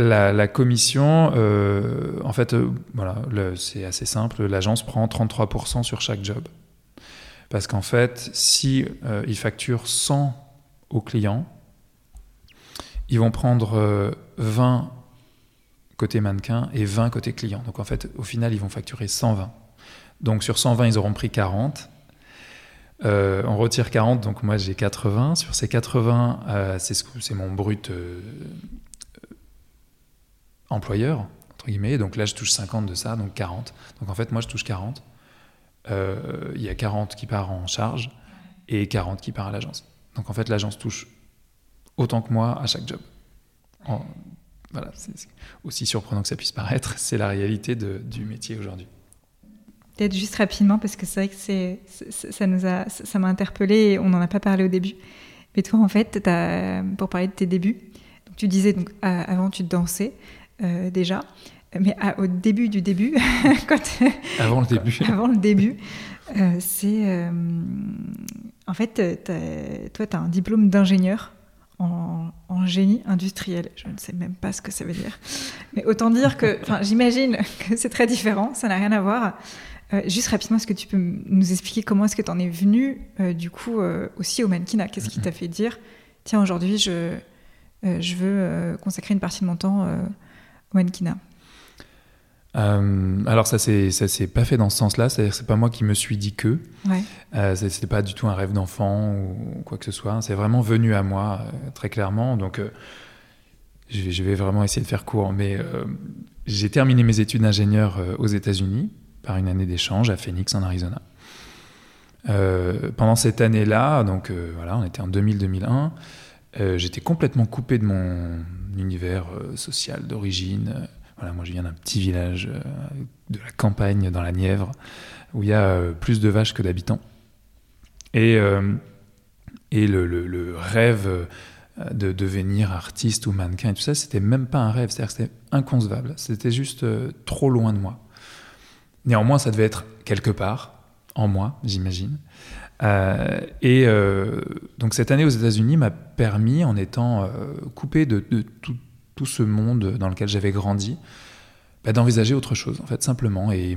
La, commission, euh, en fait, euh, c'est assez simple. L'agence prend 33% sur chaque job. Parce qu'en fait, si euh, ils facturent 100 aux clients, ils vont prendre 20 côté mannequin et 20 côté client. Donc en fait, au final, ils vont facturer 120. Donc sur 120, ils auront pris 40. on retire 40, donc moi j'ai 80. Sur ces 80, c'est mon brut employeur, entre guillemets. Donc là, je touche 50 de ça, donc 40. Donc en fait, moi, je touche 40. Euh, il y a 40 qui part en charge et 40 qui part à l'agence. Donc en fait, l'agence touche autant que moi à chaque job. voilà, c'est aussi surprenant que ça puisse paraître, c'est la réalité du métier aujourd'hui. Peut-être juste rapidement, parce que c'est vrai que c'est, ça nous a, ça m'a interpellé et on n'en a pas parlé au début. Mais toi, en fait, as, pour parler de tes débuts, tu disais, donc, avant tu dansais euh, déjà, mais au début du début, quand, avant le début, avant le début, euh, c'est euh, en fait, toi, tu as un diplôme d'ingénieur en, génie industriel. Je ne sais même pas ce que ça veut dire. Mais autant dire que, j'imagine que c'est très différent, ça n'a rien à voir. Euh, juste rapidement, est-ce que tu peux nous expliquer comment est-ce que tu en es venu, euh, du coup, euh, aussi au mannequinat? Qu'est-ce qui t'a fait dire, tiens, aujourd'hui, je, je veux consacrer une partie de mon temps mannequinat euh, alors ça c'est ça s'est pas fait dans ce sens-là, c'est-à-dire c'est pas moi qui me suis dit que. Ouais. Euh, c'était pas du tout un rêve d'enfant ou quoi que ce soit. C'est vraiment venu à moi euh, très clairement. Donc euh, je, vais vraiment essayer de faire court, mais j'ai terminé mes études d'ingénieur aux États-Unis par une année d'échange à Phoenix en Arizona. pendant cette année-là, donc voilà, on était en 2000-2001. J'étais complètement coupé de mon univers social d'origine moi, je viens d'un petit village euh, de la campagne dans la Nièvre où il y a euh, plus de vaches que d'habitants. Et, euh, et le, rêve de devenir artiste ou mannequin et tout ça, c'était même pas un rêve, c'est-à-dire c'était inconcevable. C'était juste trop loin de moi. Néanmoins, ça devait être quelque part en moi, j'imagine. Et donc cette année aux États-Unis m'a permis, en étant coupé de, tout, ce monde dans lequel j'avais grandi, bah, d'envisager autre chose, en fait, simplement. Et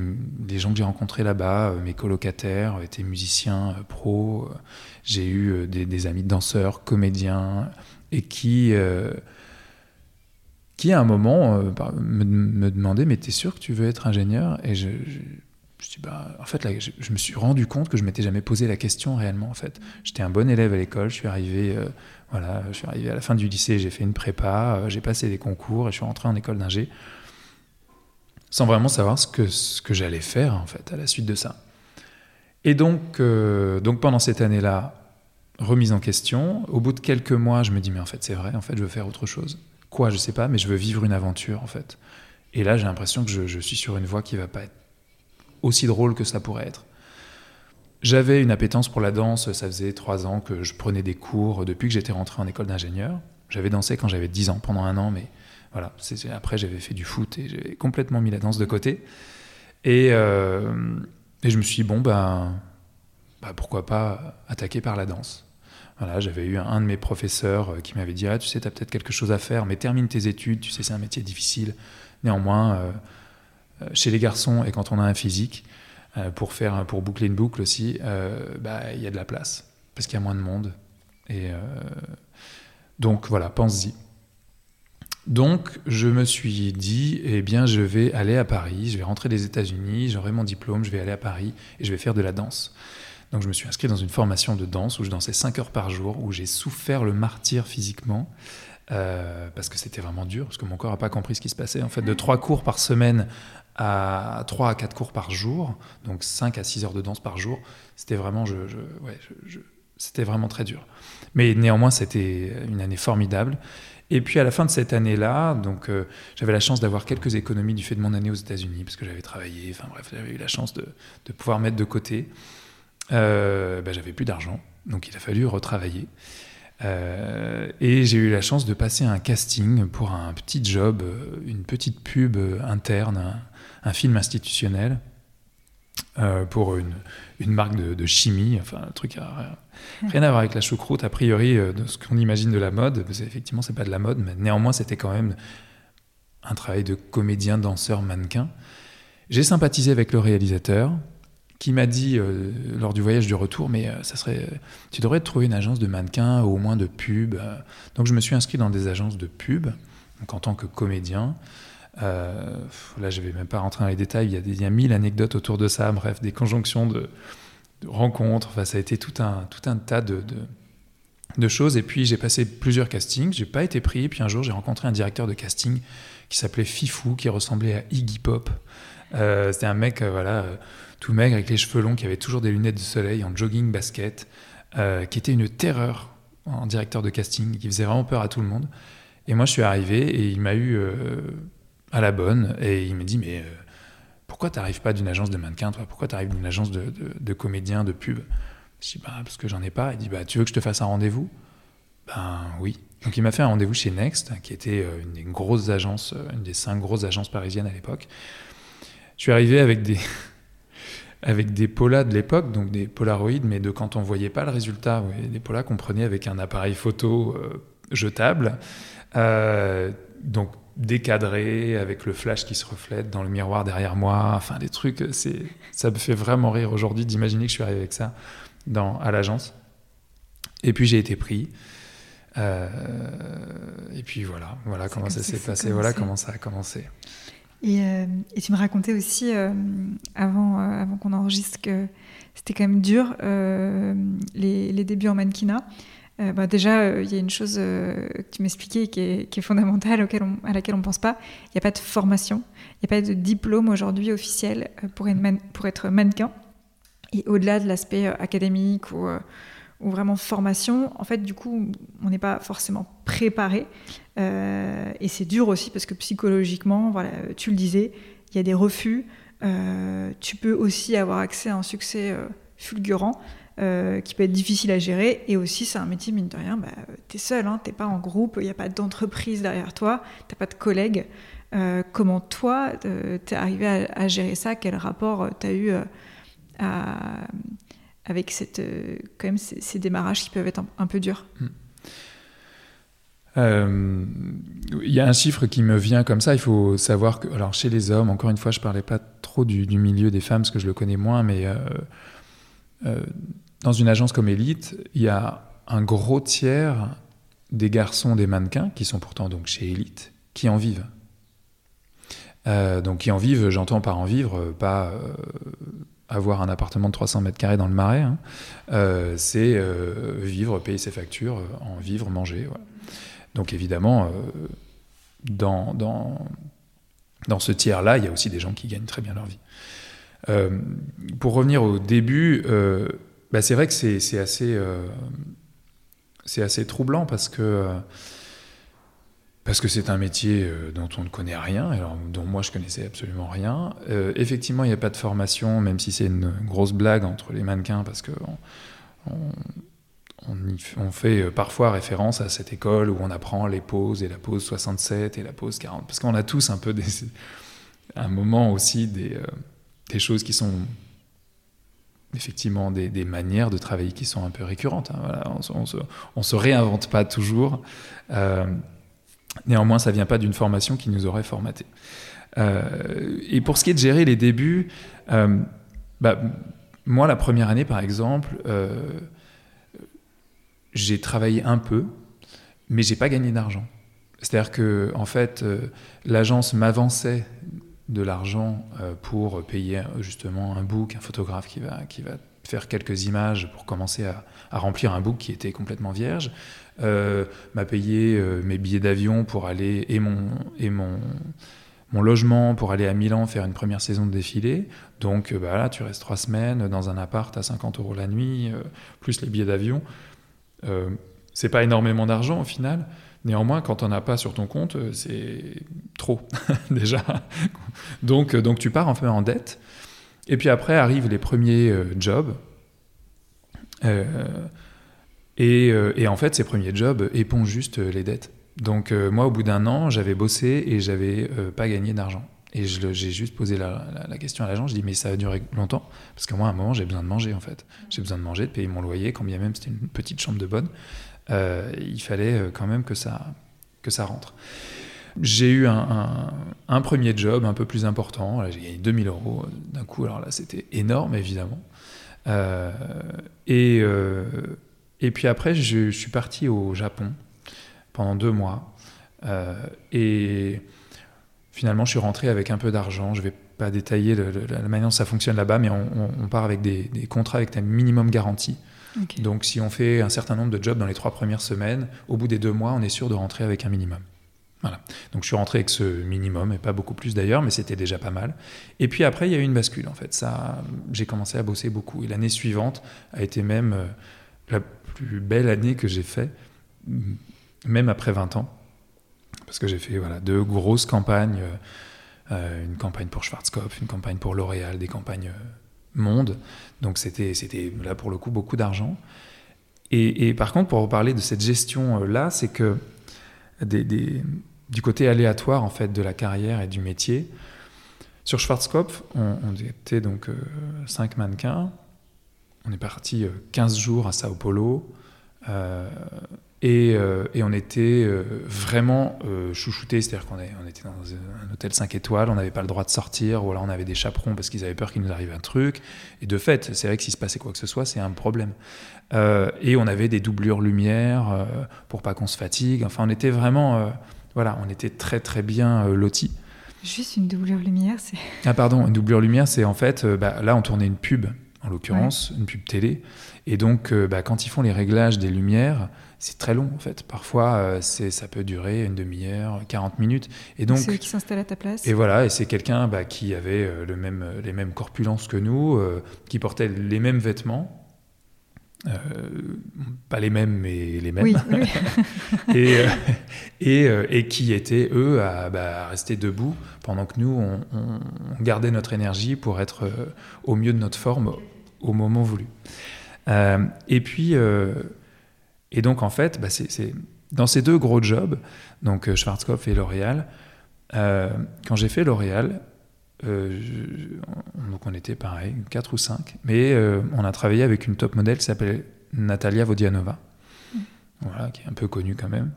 les gens que j'ai rencontrés là-bas, euh, mes colocataires, étaient musiciens euh, pros. Euh, j'ai eu des, amis danseurs, comédiens, et qui, qui à un moment bah, me, me demandaient Mais t'es sûr que tu veux être ingénieur? Et dis bah, En fait, je, me suis rendu compte que je m'étais jamais posé la question réellement. En fait, j'étais un bon élève à l'école, je suis arrivé. Voilà, je suis arrivé à la fin du lycée, j'ai fait une prépa, euh, j'ai passé des concours et je suis rentré en école d'ingé sans vraiment savoir ce que, ce que j'allais faire en fait à la suite de ça. Et donc, euh, donc pendant cette année-là, remise en question, au bout de quelques mois, je me dis mais en fait c'est vrai, en fait je veux faire autre chose. Quoi, je sais pas, mais je veux vivre une aventure en fait. Et là j'ai l'impression que je, je, suis sur une voie qui va pas être aussi drôle que ça pourrait être. J'avais une appétence pour la danse, ça faisait trois ans que je prenais des cours depuis que j'étais rentré en école d'ingénieur. J'avais dansé quand j'avais dix ans, pendant un an, mais voilà. Après, j'avais fait du foot et j'ai complètement mis la danse de côté. Et, euh, je me suis dit, bon, ben, bah, pourquoi pas attaquer par la danse voilà, J'avais eu un, de mes professeurs euh, qui m'avait dit, ah, tu sais, tu as peut-être quelque chose à faire, mais termine tes études, tu sais, c'est un métier difficile. Néanmoins, euh, chez les garçons et quand on a un physique, euh, pour, faire, pour boucler une boucle aussi, euh, bah, il y a de la place, parce qu'il y a moins de monde. Et euh, donc voilà, pense-y. Donc je me suis dit, eh bien je vais aller à Paris, je vais rentrer des États-Unis, j'aurai mon diplôme, je vais aller à Paris et je vais faire de la danse. Donc je me suis inscrit dans une formation de danse où je dansais 5 heures par jour, où j'ai souffert le martyr physiquement. parce que c'était vraiment dur, parce que mon corps n'a pas compris ce qui se passait. En fait, de trois cours par semaine à 3 à 4 cours par jour, donc 5 à 6 heures de danse par jour. C'était vraiment, je, c'était vraiment très dur. Mais néanmoins, c'était une année formidable. Et puis à la fin de cette année-là, donc euh, j'avais la chance d'avoir quelques économies du fait de mon année aux États-Unis, parce que j'avais travaillé, enfin bref, j'avais eu la chance de, de, pouvoir mettre de côté. Euh, ben, j'avais plus d'argent, donc il a fallu retravailler. Euh, et j'ai eu la chance de passer un casting pour un petit job, une petite pub interne, un film institutionnel euh, pour une, marque de, chimie, enfin un truc à, rien, à voir avec la choucroute a priori euh, de ce qu'on imagine de la mode. Effectivement, c'est pas de la mode, mais néanmoins c'était quand même un travail de comédien, danseur, mannequin. J'ai sympathisé avec le réalisateur qui m'a dit euh, lors du voyage du retour, mais ça serait, tu devrais trouver une agence de mannequin ou au moins de pub. Donc je me suis inscrit dans des agences de pub, donc en tant que comédien. Euh, là, je vais même pas rentrer dans les détails. Il y, a des, il y a mille anecdotes autour de ça. Bref, des conjonctions de, rencontres. Enfin, ça a été tout un, tout un tas de, de, choses. Et puis, j'ai passé plusieurs castings. J'ai pas été pris. Puis un jour, j'ai rencontré un directeur de casting qui s'appelait Fifou, qui ressemblait à Iggy Pop. Euh, C'était un mec, euh, voilà, tout maigre avec les cheveux longs, qui avait toujours des lunettes de soleil en jogging basket. qui était une terreur en directeur de casting, qui faisait vraiment peur à tout le monde. Et moi, je suis arrivé et il m'a eu à la bonne et il me dit mais pourquoi tu n'arrives pas d'une agence de mannequin, toi? Pourquoi tu arrives d'une agence de, de, de comédiens, de pub? Je dis, bah, parce que j'en ai pas. Il dit, bah, tu veux que je te fasse un rendez-vous? Ben oui. Donc il m'a fait un rendez-vous chez Next, qui était euh, une des grosses agences, euh, une des cinq grosses agences parisiennes à l'époque. Je suis arrivé avec des, avec des polas de l'époque, donc des polaroïdes, mais de quand on voyait pas le résultat, des polas qu'on prenait avec un appareil photo euh, jetable. donc décadré, avec le flash qui se reflète dans le miroir derrière moi, enfin des trucs, c'est, ça me fait vraiment rire aujourd'hui d'imaginer que je suis arrivé avec ça dans, à l'agence. Et puis j'ai été pris. Euh, et puis voilà, voilà comment ça s'est passé, voilà comment ça a commencé. Et, euh, et tu me racontais aussi euh, avant, avant qu'on enregistre que c'était quand même dur les, les, débuts en mannequinat. Euh, bah, déjà, euh, il y a une chose euh, que tu m'expliquais qui est, fondamentale, à laquelle on ne pense pas. Il n'y a pas de formation, il n'y a pas de diplôme aujourd'hui officiel pour, pour, être mannequin. Et au-delà de l'aspect académique ou, ou, vraiment formation, en fait, du coup, on n'est pas forcément préparé. et c'est dur aussi parce que psychologiquement, voilà, tu le disais, il y a des refus. tu peux aussi avoir accès à un succès fulgurant. Euh, qui peut être difficile à gérer. Et aussi, c'est un métier, mine de rien, bah, tu es seul, hein, tu n'es pas en groupe, il n'y a pas d'entreprise derrière toi, tu n'as pas de collègues. Euh, comment toi, euh, tu es arrivé à, gérer ça? Quel rapport tu as eu avec cette, quand même ces, démarrages qui peuvent être un, peu durs? Hmm. Il y a un chiffre qui me vient comme ça. Il faut savoir que, alors chez les hommes, encore une fois, je parlais pas trop du, du milieu des femmes parce que je le connais moins, mais dans une agence comme Elite, il y a un gros tiers des garçons des mannequins, qui sont pourtant donc chez Elite, qui en vivent. Euh, donc qui en vivent, j'entends par en vivre, pas euh, avoir un appartement de 300 mètres carrés dans le marais, hein. euh, c'est vivre, payer ses factures, en vivre, manger. Donc évidemment, dans, dans, dans ce tiers-là, il y a aussi des gens qui gagnent très bien leur vie. pour revenir au début, bah, c'est vrai que c'est assez, euh, c'est assez troublant parce que c'est un métier euh, dont on ne connaît rien, dont moi je connaissais absolument rien. Euh, effectivement, il n'y a pas de formation, même si c'est une grosse blague entre les mannequins, parce que on, fait parfois référence à cette école où on apprend les poses et la pose 67 et la pose 40, parce qu'on a tous un peu des, un moment aussi des choses qui sont effectivement des, manières de travailler qui sont un peu récurrentes. Hein, on, ne se, réinvente pas toujours. Euh, néanmoins, ça vient pas d'une formation qui nous aurait formaté. Euh, et pour ce qui est de gérer les débuts, euh, bah, moi, la première année, par exemple, j'ai travaillé un peu, mais j'ai pas gagné d'argent. C'est-à-dire que, en fait, l'agence m'avançait de l'argent euh, pour payer euh, justement un book, un photographe qui va, qui va faire quelques images pour commencer à, remplir un book qui était complètement vierge, euh, m'a payé mes billets d'avion pour aller et mon, et mon, mon logement pour aller à Milan faire une première saison de défilé. Donc bah là, tu restes trois semaines dans un appart à 50 euros la nuit, plus les billets d'avion. c'est pas énormément d'argent au final, Néanmoins, quand on n'a pas sur ton compte, euh, c'est trop déjà. donc, euh, donc tu pars en en dette. Et puis après arrivent les premiers euh, jobs. et, en fait, ces premiers jobs épongent juste les dettes. Donc moi, au bout d'un an, j'avais bossé et j'avais pas gagné d'argent. Et j'ai juste posé la, question à l'agent, je dis mais ça va durer longtemps? Parce que moi, à un moment, j'ai besoin de manger en fait. J'ai besoin de manger, de payer mon loyer, quand bien même c'était une petite chambre de bonne. Euh, il fallait euh, quand même que ça, que ça rentre. J'ai eu un, premier job un peu plus important. J'ai gagné 2000 euros d'un coup. Alors là, c'était énorme, évidemment. Euh, et, et puis après, je, suis parti au Japon pendant deux mois. et finalement, je suis rentré avec un peu d'argent. Je ne vais pas détailler la manière dont ça fonctionne là-bas, mais on, part avec des, des, contrats avec un minimum Donc si on fait un certain nombre de jobs dans les trois premières semaines, au bout des deux mois, on est sûr de rentrer avec un minimum. Voilà. Donc je suis rentré avec ce minimum, et pas beaucoup plus d'ailleurs, mais c'était déjà pas mal. Et puis après, il y a eu une bascule en fait. Ça, j'ai commencé à bosser beaucoup. Et l'année suivante a été même euh, la plus belle année que j'ai fait, même après 20 ans. Parce que j'ai fait voilà, deux grosses campagnes, euh, une campagne pour Schwarzkopf, une campagne pour L'Oréal, des campagnes monde. Donc c'était, là pour le coup beaucoup d'argent. Et, par contre, pour reparler de cette gestion-là, c'est que des, du côté aléatoire en fait de la carrière et du métier, sur Schwarzkopf, on, était donc euh, cinq mannequins. On est parti 15 euh, jours à Sao Paulo. Euh, et, et, on était vraiment chouchoutés, c'est-à-dire qu'on on était dans un hôtel 5 étoiles, on n'avait pas le droit de sortir, ou alors on avait des chaperons parce qu'ils avaient peur qu'il nous arrive un truc. Et de fait, c'est vrai que s'il se passait quoi que ce soit, c'est un problème. et on avait des doublures lumière pour pas qu'on se fatigue. Enfin, on était vraiment, voilà, on était très très bien lotis. Juste une doublure lumière, c'est. Ah, pardon, une doublure lumière, c'est en fait, euh, bah, là, on tournait une pub, en l'occurrence, une pub télé. Et donc, euh, bah, quand ils font les réglages des lumières, c'est très long, en fait. Parfois, euh, c'est, ça peut durer une demi-heure, 40 minutes. Et donc. C'est qui s'installent à ta place. Et voilà, et c'est quelqu'un bah, qui avait le même, les mêmes corpulences que nous, qui portait les mêmes vêtements euh, pas les mêmes, mais les mêmes. et, euh, et, euh, et, qui étaient, eux, bah, à, rester debout pendant que nous, on, gardait notre énergie pour être au mieux de notre forme au moment voulu. Et puis, et donc, en fait, bah, c'est dans ces deux gros jobs, donc Schwarzkopf et L'Oréal, quand j'ai fait L'Oréal, euh, donc on était pareil, 4 ou 5. Mais euh, on a travaillé avec une top modèle qui s'appelle Natalia Vodianova, mm. voilà, qui est un peu connue quand même.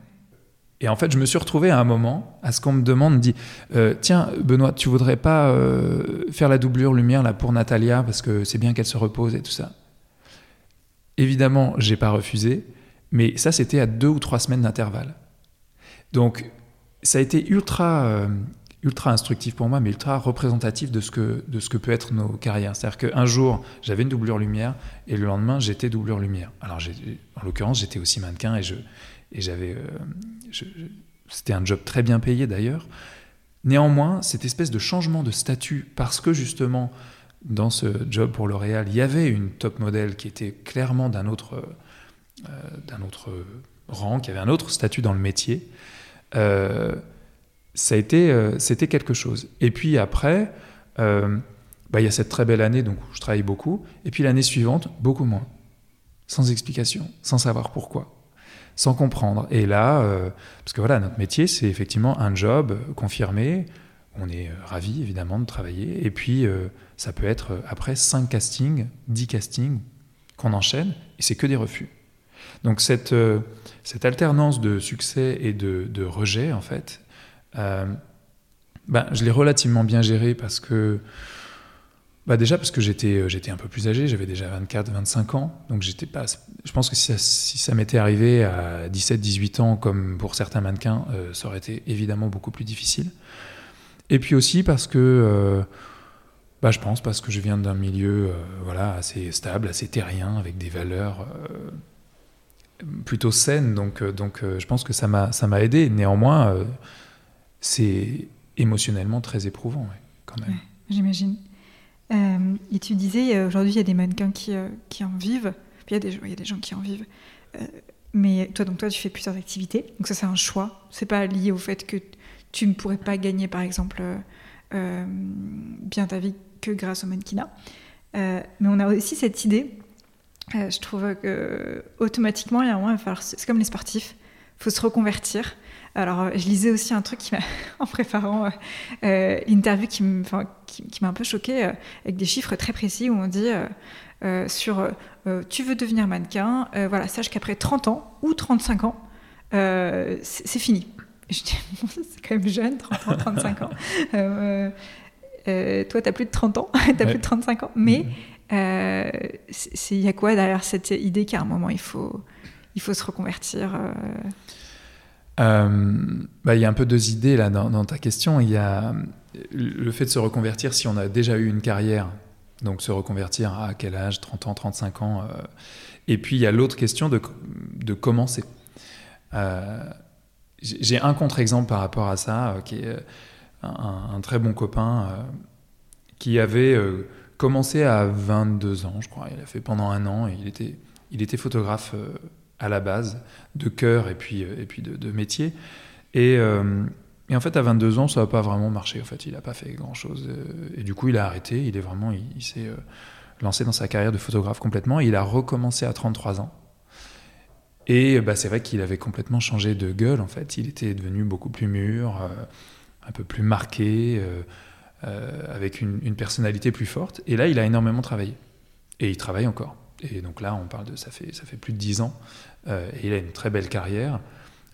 Et en fait, je me suis retrouvé à un moment à ce qu'on me demande, dit euh, tiens Benoît, tu voudrais pas faire la doublure lumière là pour Natalia parce que c'est bien qu'elle se repose et tout ça? Évidemment, j'ai pas refusé, mais ça c'était à deux ou trois semaines d'intervalle. Donc ça a été ultra ultra instructif pour moi, mais ultra représentatif de ce que, de ce que peut être nos carrières. C'est-à-dire qu'un jour, j'avais une doublure lumière, et le lendemain, j'étais doublure lumière. Alors, en l'occurrence, j'étais aussi mannequin, et, je, et j'avais, euh, c'était un job très bien payé d'ailleurs. Néanmoins, cette espèce de changement de statut, parce que justement, dans ce job pour L'Oréal, il y avait une top modèle qui était clairement d'un autre, euh, autre rang, qui avait un autre statut dans le métier. Euh, ça a été, euh, c'était quelque chose. Et puis après, bah, il y a cette très belle année, donc je travaille beaucoup. Et puis l'année suivante, beaucoup moins. Sans explication, sans savoir pourquoi, sans comprendre. Et là, parce que voilà, notre métier, c'est effectivement un job confirmé. On est ravi évidemment de travailler. Et puis, ça peut être après 5 castings, 10 castings qu'on enchaîne, et c'est que des refus. Donc cette, cette alternance de succès et de, rejet, en fait, euh, ben, je l'ai relativement bien géré parce que. Bah déjà parce que j'étais euh, j'étais un peu plus âgé, j'avais déjà 24, 25 ans, donc j'étais pas. Je pense que si ça, m'était arrivé à 17, 18 ans, comme pour certains mannequins, euh, ça aurait été évidemment beaucoup plus difficile. Et puis aussi parce que, bah je pense parce que je viens d'un milieu voilà assez stable, assez terrien, avec des valeurs plutôt saines, donc donc je pense que ça m'a aidé. Néanmoins c'est émotionnellement très éprouvant, quand même. J'imagine. Euh, et tu disais, aujourd'hui, il y a des mannequins qui, euh, qui en vivent. Il y, a des, il y a des gens qui en vivent. Euh, mais toi, donc toi, tu fais plusieurs activités. Donc ça, c'est un choix. C'est pas lié au fait que tu ne pourrais pas gagner, par exemple, bien ta vie que grâce au mannequinat. mais on a aussi cette idée. je trouve que automatiquement, il y a un moment, c'est comme les sportifs. Il faut se reconvertir. Alors, euh, je lisais aussi un truc en préparant euh, euh, l'interview qui m'a un peu choqué avec des chiffres très précis où on dit sur tu veux devenir mannequin, voilà, sache qu'après 30 ans ou 35 ans, c'est fini. Je dis, c'est quand même jeune, 30 ans, 35 ans. Toi, tu as plus de 30 ans, tu as plus de 35 ans, mais il y a quoi derrière cette idée qu'à un moment, il faut, il faut se reconvertir euh, bah, il y a un peu deux idées là dans, ta question. Il y a le fait de se reconvertir si on a déjà eu une carrière, donc se reconvertir à quel âge? 30 ans, 35 ans. Euh, et puis il y a l'autre question de, de commencer. Euh, j'ai un contre-exemple par rapport à ça, qui est un, très bon copain qui avait commencé à 22 ans, je crois. Il a fait pendant un an et il était il était photographe à la base, de cœur et puis, et puis de, métier. Et, et, en fait, à 22 ans, ça n'a pas vraiment marché. En fait, il n'a pas fait grand-chose. Et du coup, il a arrêté. Il est vraiment, il, s'est lancé dans sa carrière de photographe complètement. Et il a recommencé à 33 ans. Et bah, c'est vrai qu'il avait complètement changé de gueule, en fait. Il était devenu beaucoup plus mûr, euh, un peu plus marqué, euh, euh, avec une, personnalité plus forte. Et là, il a énormément travaillé. Et il travaille encore. Et donc là, on parle de ça fait, ça fait plus de dix ans. et il a une très belle carrière.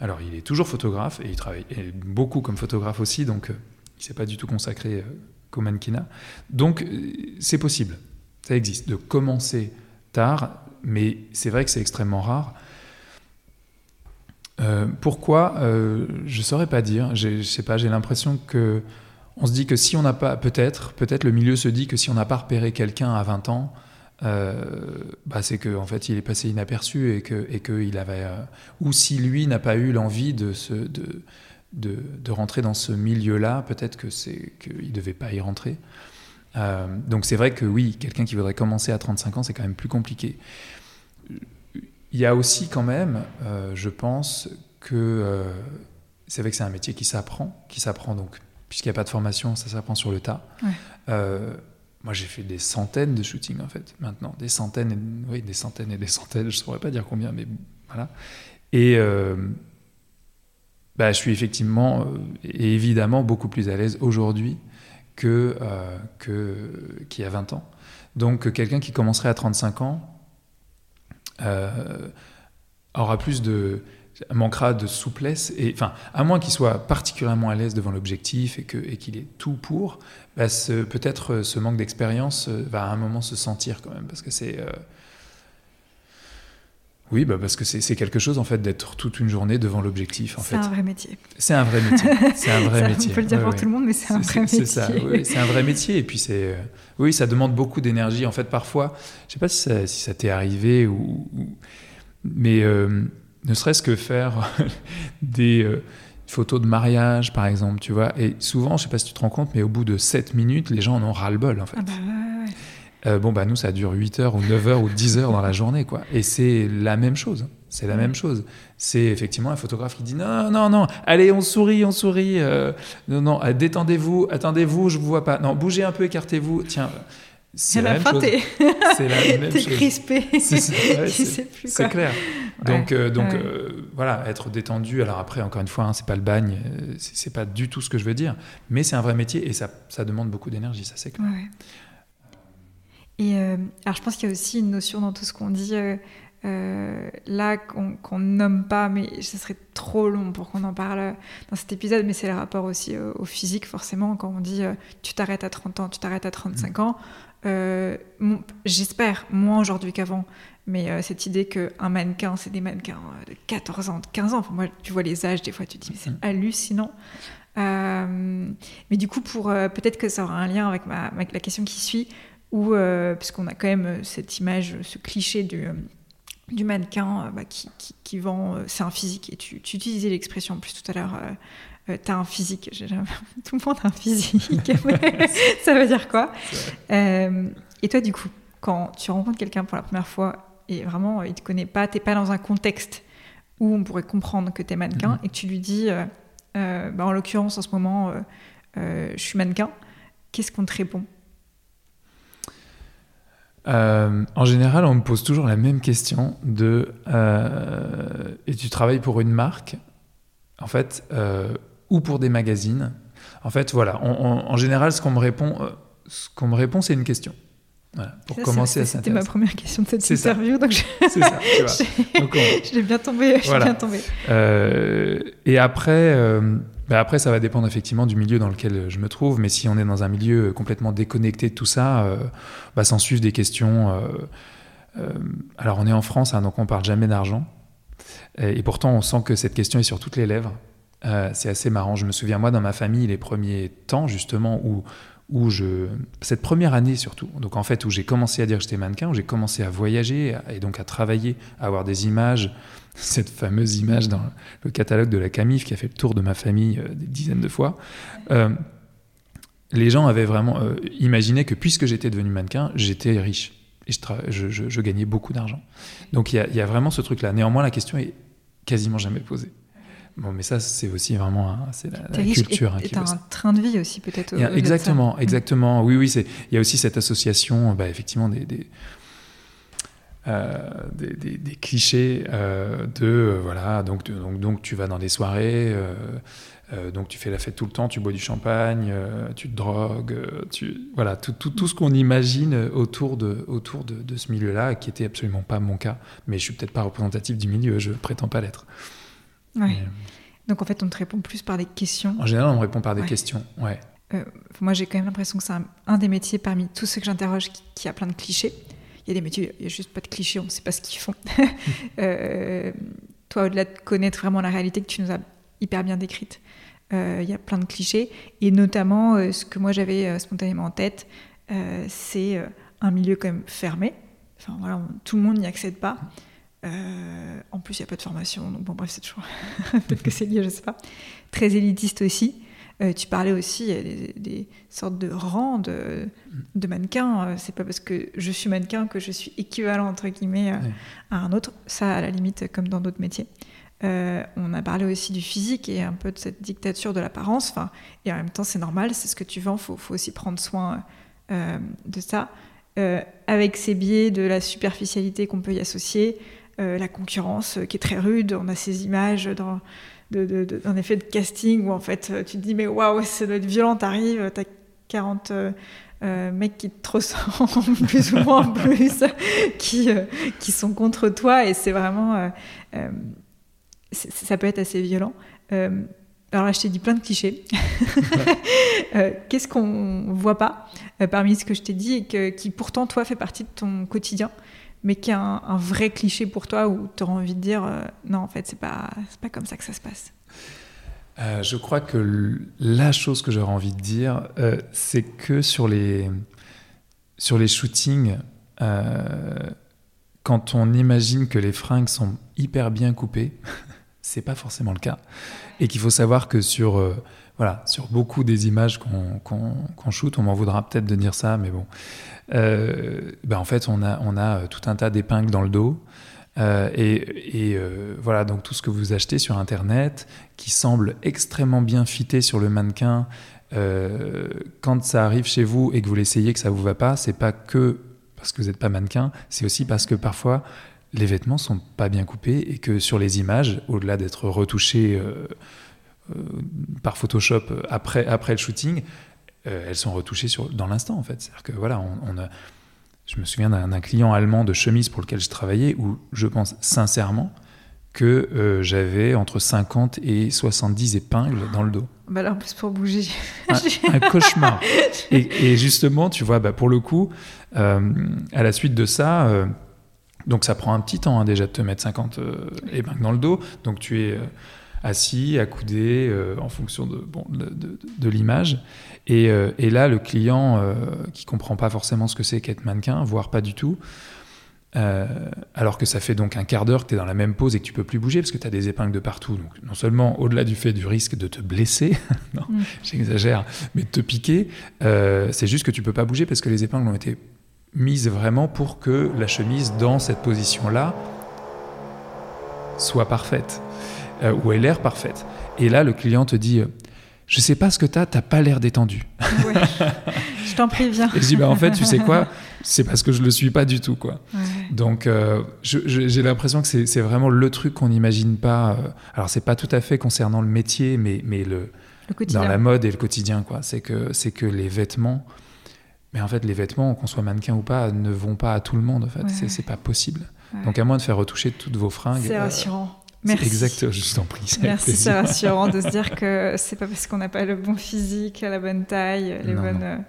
Alors, il est toujours photographe et il travaille beaucoup comme photographe aussi, donc il ne s'est pas du tout consacré qu'au mannequinat. Donc, c'est possible. Ça existe. De commencer tard, mais c'est vrai que c'est extrêmement rare. Euh, pourquoi euh, Je saurais pas dire. Je sais pas. J'ai l'impression que on se dit que si on n'a pas, peut-être, peut-être le milieu se dit que si on n'a pas repéré quelqu'un à 20 ans, euh, bah c'est qu'en en fait il est passé inaperçu et que et que il avait ou si lui n'a pas eu l'envie de, se, de, de rentrer dans ce milieu-là, peut-être que c'est qu'il devait pas y rentrer. donc c'est vrai que oui, quelqu'un qui voudrait commencer à 35 ans, c'est quand même plus compliqué. Il y a aussi quand même, euh, je pense que euh, c'est vrai que c'est un métier qui s'apprend, qui s'apprend donc, puisqu'il n'y a pas de formation, ça s'apprend sur le tas. Euh, moi, j'ai fait des centaines de shootings en fait, maintenant, des centaines, et, oui, des centaines et des centaines, je ne saurais pas dire combien, mais voilà. Et bah, je suis effectivement et évidemment beaucoup plus à l'aise aujourd'hui que, que qu'il y a 20 ans. Donc, quelqu'un qui commencerait à 35 ans, aura plus de manquera de souplesse et enfin à moins qu'il soit particulièrement à l'aise devant l'objectif et que et qu'il ait tout pour bah, peut-être euh, ce manque d'expérience euh, va à un moment se sentir quand même parce que c'est oui, bah parce que c'est quelque chose en fait d'être toute une journée devant l'objectif. C'est un vrai métier. C'est un vrai métier. C'est un vrai métier. On peut le dire pour tout le monde, mais c'est un vrai métier. C'est ça. Oui, c'est un vrai métier. Et puis c'est, oui, ça demande beaucoup d'énergie. En fait, parfois, je sais pas si ça, si ça t'est arrivé ou, mais euh, ne serait-ce que faire des euh, photos de mariage, par exemple, tu vois. Et souvent, je sais pas si tu te rends compte, mais au bout de 7 minutes, les gens en ont ras le bol, en fait. Ah bah ouais. Euh, bon, bah nous, ça dure 8 heures ou 9 heures ou 10 heures dans la journée, quoi. Et c'est la même chose. C'est la même chose. C'est effectivement un photographe qui dit non, non, non, allez, on sourit, on sourit. Euh, non, non, euh, détendez-vous, attendez-vous, je vous vois pas. Non, bougez un peu, écartez-vous. Tiens, c'est la, même chose. C'est la même chose. crispé. C'est clair. Donc, donc voilà, être détendu. Alors après, encore une fois, hein, c'est pas le bagne, c'est pas du tout ce que je veux dire, mais c'est un vrai métier et ça, ça demande beaucoup d'énergie, ça c'est clair. Et euh, alors, je pense qu'il y a aussi une notion dans tout ce qu'on dit euh, euh, là qu'on nomme pas, mais ce serait trop long pour qu'on en parle dans cet épisode. Mais c'est le rapport aussi au physique, forcément. Quand on dit tu t'arrêtes à 30 ans, tu t'arrêtes à 35 ans, j'espère moins aujourd'hui qu'avant. Mais cette idée qu'un mannequin, c'est des mannequins de 14 ans, de 15 ans. moi, tu vois les âges, des fois, tu te dis, mais c'est mm. hallucinant. mais du coup, pour peut-être que ça aura un lien avec, ma, avec la question qui suit ou euh, parce qu'on a quand même euh, cette image, ce cliché du, euh, du mannequin bah, qui, qui, vend, c'est un physique. Et tu, tu utilisais l'expression en plus tout à l'heure, t'as un physique. Tout le monde a un physique. ça veut dire quoi Et toi, du coup, quand tu rencontres quelqu'un pour la première fois et vraiment il te connaît pas, t'es pas dans un contexte où on pourrait comprendre que tu es mannequin mm-hmm. et que tu lui dis, bah, en l'occurrence en ce moment, je suis mannequin, qu'est-ce qu'on te répond? Euh, en général, on me pose toujours la même question de euh, et tu travailles pour une marque, en fait, euh, ou pour des magazines. En fait, voilà. en général, ce qu'on me répond, ce qu'on me répond, c'est une question. Voilà, pour commencer à C'était ma première question de cette interview, donc je... je l'ai bien tombé. Bien tombé. et après, bah, après, ça va dépendre effectivement du milieu dans lequel je me trouve, mais si on est dans un milieu complètement déconnecté de tout ça, euh, bah, s'en suivent des questions. Euh, euh, alors, on est en France, hein, donc on parle jamais d'argent, et, pourtant on sent que cette question est sur toutes les lèvres. c'est assez marrant. Je me souviens moi dans ma famille les premiers temps justement où où je cette première année surtout donc en fait où j'ai commencé à dire que j'étais mannequin où j'ai commencé à voyager et donc à travailler à avoir des images cette fameuse image dans le catalogue de la Camif qui a fait le tour de ma famille euh, des dizaines de fois. Euh, les gens avaient vraiment euh, imaginé que puisque j'étais devenu mannequin, j'étais riche. et je, je, gagnais beaucoup d'argent. Donc il y, y a, vraiment ce truc-là. Néanmoins, la question est quasiment jamais posée. Bon, mais ça, c'est aussi vraiment c'est la, culture. Et, hein, un train de vie aussi, peut-être. Exactement, exactement. Oui, oui, il y a aussi cette association, bah, effectivement, des, des, euh, des, clichés euh, de, euh, voilà, donc, donc, donc, tu vas dans des soirées, donc tu fais la fête tout le temps, tu bois du champagne, tu te drogues, tu, voilà, tout, tout, tout ce qu'on imagine autour de, autour de, de ce milieu-là, qui était absolument pas mon cas. Mais je suis peut-être pas représentatif du milieu, je prétends pas l'être. Ouais. Donc en fait, on te répond plus par des questions. En général, on me répond par des questions, ouais. Moi, j'ai quand même l'impression que c'est un, des métiers parmi tous ceux que j'interroge qui, a plein de clichés. Il y a des métiers, il n'y a juste pas de clichés, on ne sait pas ce qu'ils font. Euh, toi, au-delà de connaître vraiment la réalité que tu nous as hyper bien décrite, euh, il y a plein de clichés. Et notamment, ce que moi j'avais spontanément en tête, c'est un milieu quand même fermé. Enfin, voilà, tout le monde n'y accède pas. Euh, en plus, il n'y a pas de formation, donc bon, bref, c'est toujours. Peut-être que c'est lié, je ne sais pas. Très élitiste aussi. Euh, tu parlais aussi des, des, sortes de rangs de, de mannequins. Euh, c'est pas parce que je suis mannequin que je suis équivalent, entre guillemets, à un autre. Ça, à la limite, comme dans d'autres métiers. on a parlé aussi du physique et un peu de cette dictature de l'apparence. Enfin, et en même temps, c'est normal, c'est ce que tu vends, il faut, faut, aussi prendre soin de ça. avec ces biais de la superficialité qu'on peut y associer, euh, la concurrence euh, qui est très rude. On a ces images dans, d'un effet de casting où en fait euh, tu te dis mais waouh, ça doit violent, t'arrives, t'as 40 mecs qui te ressemblent plus ou moins plus, qui, qui sont contre toi et c'est vraiment. ça peut être assez violent. alors là, je t'ai dit plein de clichés. Qu'est-ce qu'on voit pas parmi ce que je t'ai dit et que, qui pourtant, toi, fait partie de ton quotidien? Mais qui est un, vrai cliché pour toi où tu auras envie de dire euh, non, en fait, c'est pas, pas comme ça que ça se passe euh, Je crois que la chose que j'aurais envie de dire, euh, c'est que sur les, sur les shootings, quand on imagine que les fringues sont hyper bien coupées, c'est pas forcément le cas. Et qu'il faut savoir que sur voilà, sur beaucoup des images qu'on shoot, on m'en voudra peut-être de dire ça, mais bon. Euh, ben en fait, on a, on a tout un tas d'épingles dans le dos. Euh, et, et euh, voilà, donc tout ce que vous achetez sur Internet, qui semble extrêmement bien fité sur le mannequin, quand ça arrive chez vous et que vous l'essayez, que ça vous va pas, c'est pas que parce que vous n'êtes pas mannequin, c'est aussi parce que parfois les vêtements sont pas bien coupés et que sur les images, au-delà d'être retouchés euh, par Photoshop après, après le shooting, euh, elles sont retouchées sur, dans l'instant en fait. C'est-à-dire que voilà, on, a, je me souviens d'un client allemand de chemise pour lequel je travaillais où je pense sincèrement que euh, j'avais entre 50 et 70 épingles dans le dos. Bah là, en plus, pour bouger. Un, cauchemar. et, justement, tu vois, bah, pour le coup, à la suite de ça, donc ça prend un petit temps hein, déjà de te mettre 50 épingles dans le dos. Donc tu es assis, accoudé, euh, en fonction de, bon, de, l'image. Et, euh, et, là, le client euh, qui comprend pas forcément ce que c'est qu'être mannequin, voire pas du tout, alors que ça fait donc un quart d'heure que tu es dans la même pose et que tu peux plus bouger parce que tu as des épingles de partout. Donc, non seulement au-delà du fait du risque de te blesser, non, mm. j'exagère, mais de te piquer, c'est juste que tu peux pas bouger parce que les épingles ont été mises vraiment pour que la chemise dans cette position-là soit parfaite. Euh, où elle a l'air parfaite. Et là, le client te dit, euh, je sais pas ce que tu as, t'as pas l'air détendu. je t'en préviens. Et je dis, bah, en fait, tu sais quoi C'est parce que je le suis pas du tout. quoi. Donc, euh, j'ai l'impression que c'est vraiment le truc qu'on n'imagine pas. alors, c'est pas tout à fait concernant le métier, mais, mais le, dans la mode et le quotidien. quoi. C'est que, que les vêtements... Mais en fait, les vêtements, qu'on soit mannequin ou pas, ne vont pas à tout le monde. En fait, c'est pas possible. Donc, à moins de faire retoucher toutes vos fringues. C'est rassurant. Merci. Exactement, je t'en prie. Merci, c'est rassurant de se dire que c'est pas parce qu'on n'a pas le bon physique, la bonne taille, les bonnes non.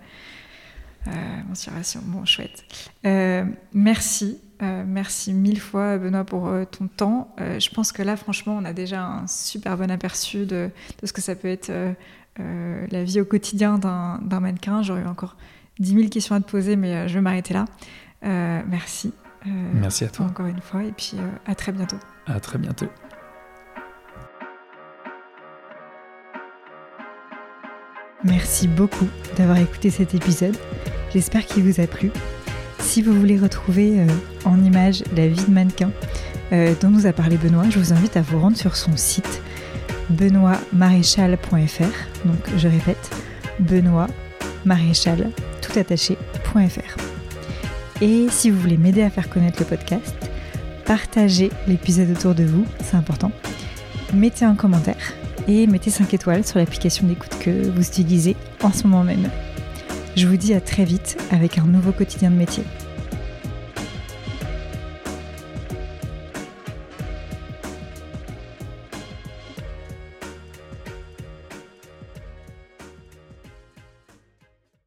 Euh, mensurations. Bon, chouette. Euh, merci. Euh, merci mille fois, Benoît, pour euh, ton temps. Euh, je pense que là, franchement, on a déjà un super bon aperçu de, de ce que ça peut être la vie au quotidien d'un mannequin. J'aurais encore 10 000 questions à te poser, mais je vais m'arrêter là. merci. merci à toi. Encore une fois, et puis à très bientôt. À très bientôt. Merci beaucoup d'avoir écouté cet épisode. J'espère qu'il vous a plu. si vous voulez retrouver euh, en image la vie de mannequin euh, dont nous a parlé Benoît, je vous invite à vous rendre sur son site benoîtmaréchal.fr. Donc je répète, Benoît Maréchal, tout attaché.fr. Et si vous voulez m'aider à faire connaître le podcast, partagez l'épisode autour de vous, c'est important. Mettez un commentaire et mettez 5 étoiles sur l'application d'écoute que vous utilisez en ce moment même. Je vous dis à très vite avec un nouveau quotidien de métier.